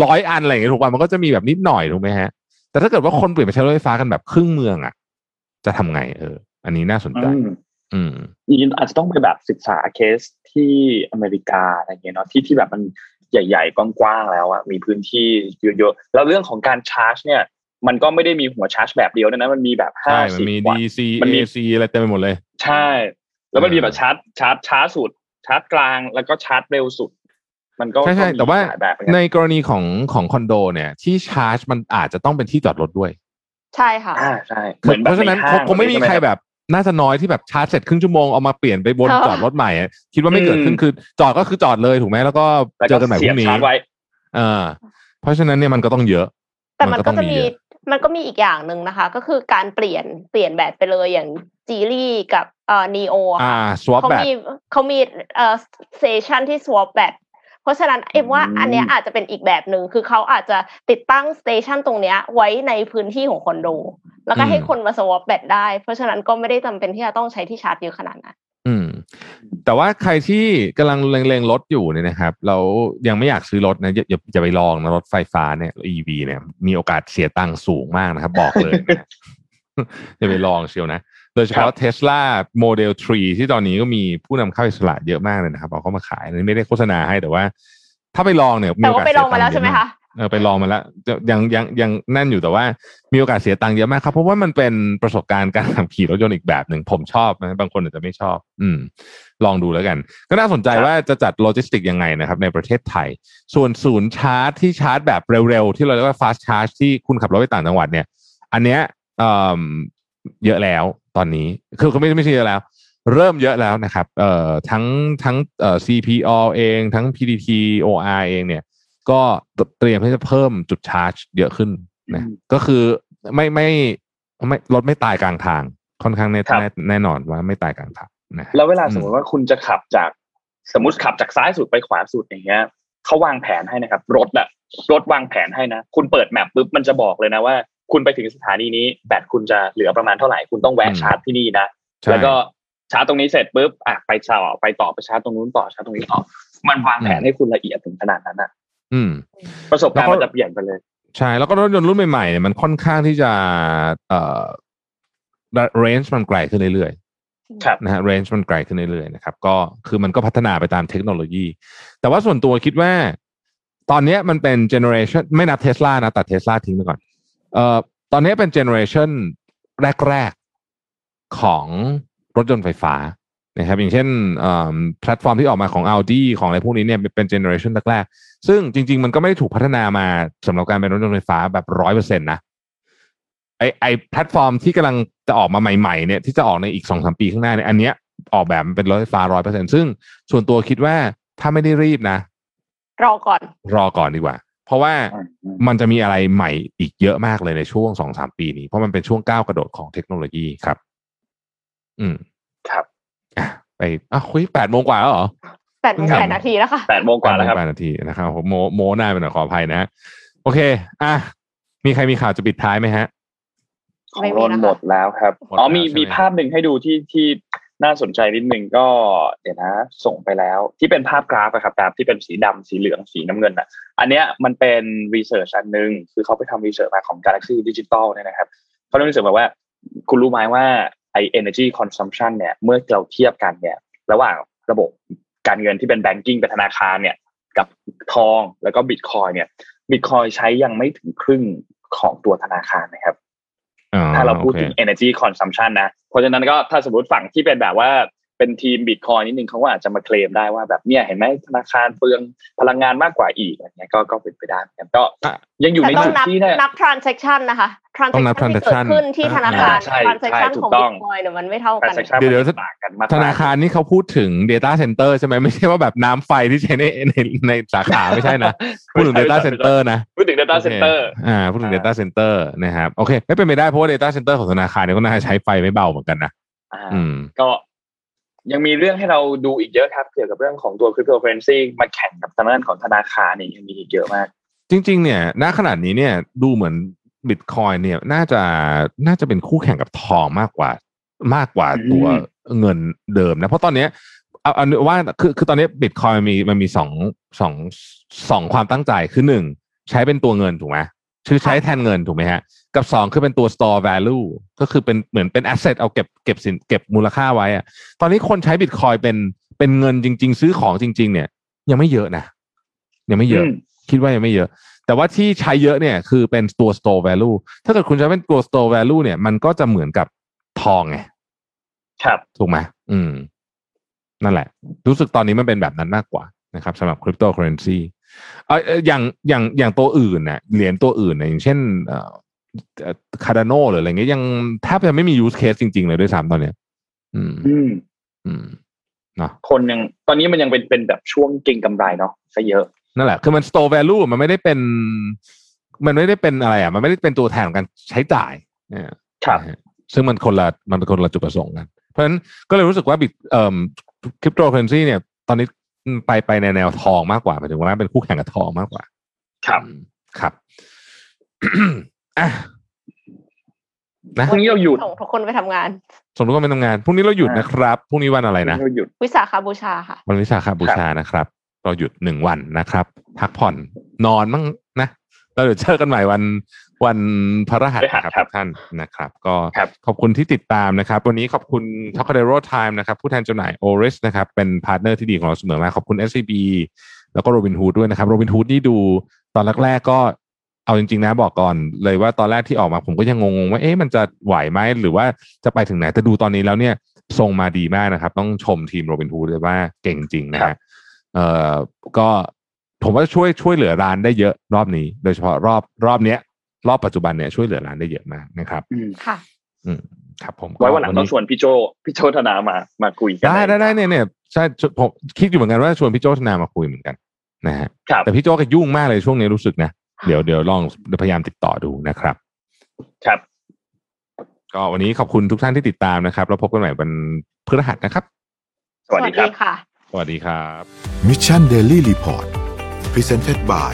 ร้อยอันอะไรอย่างเงี้ยถูกป่ะมันก็จะมีแบบนิดหน่อยถูกไหมฮะ แต่ถ้าเกิดว่าคนเปลี่ยนมาใช้รถไฟฟ้ากันแบบครึ่งเมืองอะ จะทำไง เออ อันนี้น่าสนใจ อืมอืมจริงๆอาจจะต้องไปแบบศึกษาเคสที่อเมริกาอะไรเงี้ยเนาะที่ที่แบบมันใหญ่ ๆ กว้างๆแล้วอะมีพื้นที่เยอะๆแล้วเรื่องของการชาร์จ เนี่ย มันก็ไม่ได้มีหัวชาร์จแบบเดียวด้วยนะมันมีแบบห้าใช่มันสิบมีวัตต์ DC มันมี AC อะไรเต็มไปหมดเลย ใช่ แล้วมันมีเออแบบชาร์จชาร์จช้าสุด ชาร์จกลางแล้วก็ชาร์จเร็วสุด มันก็ใช่ใช่ก็มีแต่ว่าหลยแบบเหมือนกันในกรณีของของคอนโด เนี่ย ที่ชาร์จมันอาจจะต้องเป็นที่จอดรถด้วย ใช่ค่ะอ่าใช่เหมือนเพแบบราะฉะนั้นให้างคงไม่มีใช่หใครแบบน่าจะน้อยที่แบบชาร์จเสร็จครึ่งชั่วโมงเอามาเปลี่ยนไปบนค่ะจอดรถใหม่อะคิดว่าไม่เกิดขึ้นคือจอดก็คือจอดเลยถูกไหมแล้วก็แล้วเจอกันใหม่พเสียรุ่บงนี้ชาร์จไว้เออเพราะฉะนั้นเนี่ยมันก็ต้องเยอะ แต่มันก็ต้องจะมีเยอ มันก็มีอีกอย่างหนึ่งนะคะ ก็คือการเปลี่ยนเปลี่ยนแบบไปเลยอย่างจีรี่กับเอ่อนีโออ่าค่ะ swap เขาแบบมีเขามีเอ่อสเตชันที่ swap แบตเพราะฉะนั้นเอ็มว่าอืมอันเนี้ยอาจจะเป็นอีกแบบหนึ่งคือเขาอาจจะติดตั้งสเตชันตรงเนี้ยไว้ในพื้นที่ของคอนโด แล้วก็ให้คนมา swap แบตได้ เพราะฉะนั้นก็ไม่ได้จำเป็นที่จะต้องใช้ที่ชาร์จเยอะขนาดนั้นอืม แต่ว่าใครที่กำลังเล็งๆรถอยู่เนี่ยนะครับแล้วยังไม่อยากซื้อรถนะอย่าอย่าอย่าไปลองนะรถไฟฟ้าเนี่ย EV เนี่ย มีโอกาสเสียตังค์สูงมากนะครับ บอกเลยนะอย่าไปลองเชียวนะ โดยเฉครัพาะบเทสลาโมเดล3ที่ตอนนี้ก็มีผู้นำเข้าอิสระเยอะมากเลยนะครับเอาเข้ามาขายอันนี้ไม่ได้โฆษณาให้แต่ว่า ถ้าไปลองเนี่ยแต่ว่าไปลองมาแล้วเสีใช่ยไหมตัค์เยอะคะ เออไปลองมาแล้วยังยังยังแน่นอยู่แต่ว่ามีโอกาสเสียตังค์เยอะมากครับ เพราะว่ามันเป็นประสบการณ์การขับขี่รถยนต์อีกแบบหนึ่งผมชอบนะบางคนอาจจะไม่ชอบ อืม ลองดูแล้วกัน ก็น่าสนใจครับว่าจะจัดโลจิสติกยังไงนะครับ ในประเทศไทย ส่วนศูนย์ชาร์จที่ชาร์จแบบเร็วๆ ที่เราเรียกว่า fast charge ที่คุณขับรถไปต่างจังหวัดเนี่ย อันเนี้ยเอ่อเยอะแล้วตอนนี้คือเขาไม่ไม่ใช่เยอะแล้วเริ่มเยอะแล้วนะครับ เอ่อทั้งทั้งเอ่อ CPO เอง ทั้ง PTT OR เองเนี่ย ก็เตรียมที่จะเพิ่มจุดชาร์จ เยอะขึ้นนะอืมก็คือไม่ไม่ไม่รถไม่ตายกลางทาง ค่อนข้างแน่ครับแน่แน่นอนว่าไม่ตายกลางทางนะแล้วเวลาอืมสมมติว่าคุณจะขับจากสมมติขับจากซ้ายสุดไปขวาสุดอย่างเงี้ยเขาวางแผนให้นะครับ รถอะรถวางแผนให้นะ คุณเปิดแมปปุ๊บมันจะบอกเลยนะว่า คุณไปถึงสถานีนี้แบตคุณจะเหลือประมาณเท่าไหร่คุณต้องแวะชาร์จที่นี่นะใช่แล้วก็ชาร์จตรงนี้เสร็จปุ๊บอะไปต่อไปต่อไปชาร์จตรงนู้นต่อชาร์จตรงนี้ต่อมันวางแผนให้คุณละเอียดถึงขนาดนั้นอะ อืม ประสบการณ์แล้วก็มันจะเปลี่ยนไปเลย ใช่ แล้วก็รถยนต์รุ่นใหม่ๆเนี่ยมันค่อนข้างที่จะ เอ่อ range มันไกลขึ้นเรื่อยๆครับนะฮะ range มันไกลขึ้นเรื่อยๆนะครับก็คือมันก็พัฒนาไปตามเทคโนโลยี แต่ว่าส่วนตัวคิดว่า ตอนเนี้ยมันเป็น generation ไม่นับเทสลานะตัดเทสลาทิ้งไปก่อนเอ่อตอนนี้เป็น generation แรก ๆ ของรถยนต์ไฟฟ้านะครับอย่างเช่นเอ่อแพลตฟอร์มที่ออกมาของ Audi ของอะไรพวกนี้เนี่ยเป็น generation แรกๆ ซึ่งจริง ๆ มันก็ไม่ได้ถูกพัฒนามาสำหรับการเป็นรถยนต์ไฟฟ้าแบบร้อยเปอร์เซ็นต์นะไอไอแพลตฟอร์มที่กำลังจะออกมาใหม่ๆเนี่ยที่จะออกในอีกสองสามปีข้างหน้าเนี่ยอันเนี้ยออกแบบมันเป็นรถไฟฟ้าร้อยเปอร์เซ็นซึ่งส่วนตัวคิดว่าถ้าไม่ได้รีบนะ รอก่อน รอก่อนดีกว่า เพราะว่าอืมอืมมันจะมีอะไรใหม่อีกเยอะมากเลยในช่วงสองสามปีนี้ เพราะมันเป็นช่วงก้าวกระโดดของเทคโนโลยีครับ อืม ครับอะไปอะคุยแปดโมงกว่าแล้วเหรอ แปดโมงครับแปดนาทีแล้วค่ะแปดโมงกว่าแล้วครับแปดนาทีนะครับผมโมโมหน้าไปหน่อยขออภัยนะโอเค อะมีใครมีข่าวจะปิดท้ายไหมฮะของไม่มีโรนนะคะหมดแล้วครับหมดอ๋อแล้วมีใช่ไหมมีภาพหนึ่งให้ดูที่ที่น่าสนใจนิดนึงก็เดี๋ยวนะ ส่งไปแล้ว ที่เป็นภาพกราฟอะครับแบบที่เป็นสีดำสีเหลืองสีน้ำเงินอะ อันเนี้ยมันเป็นรีเสิร์ชอันหนึง คือเขาไปทำรีเสิร์ชมาของ Galaxy Digital เนี่ยนะครับเขาได้รีเสิร์ชมาว่า คุณรู้ไหมว่าไอ energy consumption เนี่ย เมื่อเราเทียบกันเนี่ย ระหว่างระบบ การเงินที่เป็น banking เป็นธนาคารเนี่ย กับทองแล้วก็บิตคอยเนี่ยบิตคอยใช้ยังไม่ถึงครึ่งของตัวธนาคารนะครับอ๋อถ้าเราพูดถึงโอเค energy consumption นะ เพราะฉะนั้นก็ถ้าสมมติฝั่งที่เป็นแบบว่า เป็นทีมบิตคอยนิดนึงเขาก็อาจจะมาเคลมได้ว่าแบบเนี่ยเห็นไหมธนาคารเปลืองพลังงานมากกว่าอีกอะไรเงี้ยก็ก็เป็นไปได้เหมือนกันก็อะยังอยู่แต่ในต้องจุดนับที่เนี่ยนับ transaction นะคะต้องนับ transaction ที่ transaction เกิดขึ้นที่ธนาคารอ่าใช่ transaction ใช่ถูของกต้อง bitcoin เนี่ยมันไม่เท่ากัน transaction เดี๋ยวเดี๋ยวมันต่างกันมากธนาคารนี่เขาพูดถึง Data Center ใช่ไหมไม่ใช่ว่าแบบน้ำไฟที่ใช้ในในในสาขาไม่ใช่นะ พูดถึง Data Center นะ พูดถึง data โอเค center อ่าพูดถึงอ่า Data Center นะครับโอเค ไม่เป็นไปได้เพราะว่า Data Center ของธนาคารเนี่ยก็น่าจะใช้ไฟไม่เบาเหมือนกันนะอ่าอืมก็ ยังมีเรื่องให้เราดูอีกเยอะครับ เกี่ยวกับเรื่องของตัว cryptocurrency มาแข่งกับทางด้านของธนาคารนี่ยังมีอีกเยอะมาก จริง ๆ เนี่ยณขนาดนี้เนี่ยดูเหมือนบิตคอยเนี่ยน่าจะน่าจะเป็นคู่แข่งกับทองมากกว่ามากกว่าตัวเงินเดิมนะ เพราะตอนเนี้ยเอาเอาว่าคือคือตอนนี้บิตคอยมันมีมันมีสองสองสองความตั้งใจคือหนึ่งใช้เป็นตัวเงินถูกไหมคือใช้แทนเงินถูกไหมฮะ กับสองคือเป็นตัว store value ก็คือเป็นเหมือนเป็น asset เอาเก็บเก็บสินเก็บมูลค่าไว้อะตอนนี้คนใช้บิตคอยเป็นเป็นเงินจริง ๆ ซื้อของจริง ๆ เนี่ย ยังไม่เยอะนะยังไม่เยอะอืมคิดว่ายังไม่เยอะ แต่ว่าที่ใช้เยอะเนี่ยคือเป็นตัว store value ถ้าเกิดคุณใช้เป็นตัว store value เนี่ย มันก็จะเหมือนกับทองไงครับถูกไหมอืม นั่นแหละ รู้สึกตอนนี้มันเป็นแบบนั้นมากกว่านะครับสำหรับคริปโตเคอเรนซีเออเอ่ออย่างอย่างอย่างตัวอื่นเนี่ยเหรียญตัวอื่นเนี่ยอย่างเช่นเอ่อ Cardano หรืออะไรเงี้ยยังแทบจะไม่มี use case จริง ๆ เลยด้วยซ้ำตอนเนี้ย อืม อืมอืมเนาะคนยังตอนนี้มันยังเป็นเป็นแบบช่วงเก่งกำไรเนาะซะเยอะ นั่นแหละ คือมัน store value มันไม่ได้เป็น มันไม่ได้เป็นอะไรอะ มันไม่ได้เป็นตัวแทนของการใช้จ่ายเนี่ยครับนะฮะซึ่งมันคนละมันคนละจุดประสงค์กัน เพราะฉะนั้นก็เลยรู้สึกว่าบิตเอ่อคริปโตเคอเรนซีเนี่ย ตอนนี้ไปไปในแนวทองมากกว่าหมายถึงว่าเป็นคู่แข่งกับทองมากกว่า ครับอืมครับ อะนะพรุ่งนี้เราหยุดส่งทุกคนไปทำงานสมมติว่าเป็นทำงานพรุ่งนี้เราหยุดอ่านนะครับพรุ่งนี้วันอะไรนะเราหยุดวิสาขาบูชาค่ะ วันวิสาขบูชานะครับ เราหยุดหนึ่งวันนะครับ พักผ่อนนอนมั่งนะแล้วเดี๋ยวเจอกันใหม่วันวันพระรหัสนะครับพฤหัสครับทุกท่านนะครับ ก็ครับขอบคุณที่ติดตามนะครับ วันนี้ขอบคุณ t o c a d e r o Time นะครับ ผู้แทนจำหน่าย Oris นะครับ เป็นพาร์ทเนอร์ที่ดีของเราเสมอมาขอบคุณ SCB แล้วก็ Robinhood ด้วยนะครับ Robinhood นี่ดูตอนแรกๆก็ เอาจริงๆนะบอกก่อนเลยว่าตอนแรกที่ออกมาผมก็ยังงงๆว่าเอ๊ะมันจะไหวไหมหรือว่าจะไปถึงไหนแต่ดูตอนนี้แล้วเนี่ยทรงมาดีมากนะครับ ต้องชมทีม Robinhood เลยว่าเก่งจริงนะครัฮะบเอ่อก็ผมว่าช่วยช่วยเหลือร้านได้เยอะรอบนี้ โดยเฉพาะรอบรอบเนี้ย รอบปัจจุบันเนี่ยช่วยเหลือร้านได้เยอะมากนะครับอืมค่ะ อืมครับผมไว้วันหลังต้องชวนพี่โจพี่โจธนามามาคุยกันได้ได้ได้เนี่ยเนี่ยใช่ผมคิดอยู่เหมือนกันว่าชวนพี่โจธนามาคุยเหมือนกันนะฮะครับแต่พี่โจก็ยุ่งมากเลยช่วงนี้รู้สึกนะ เดี๋ยวเดี๋ยวลองพยายามติดต่อดูนะครับ ครับ ก็วันนี้ขอบคุณทุกท่านที่ติดตามนะครับ แล้วพบกันใหม่วันพฤหัสนะครับ สวัสดีครับค่ะ สวัสดีครับ Mission Daily Report Presented by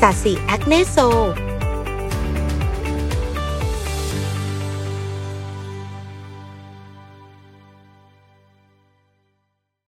สาสีแอคเนโซ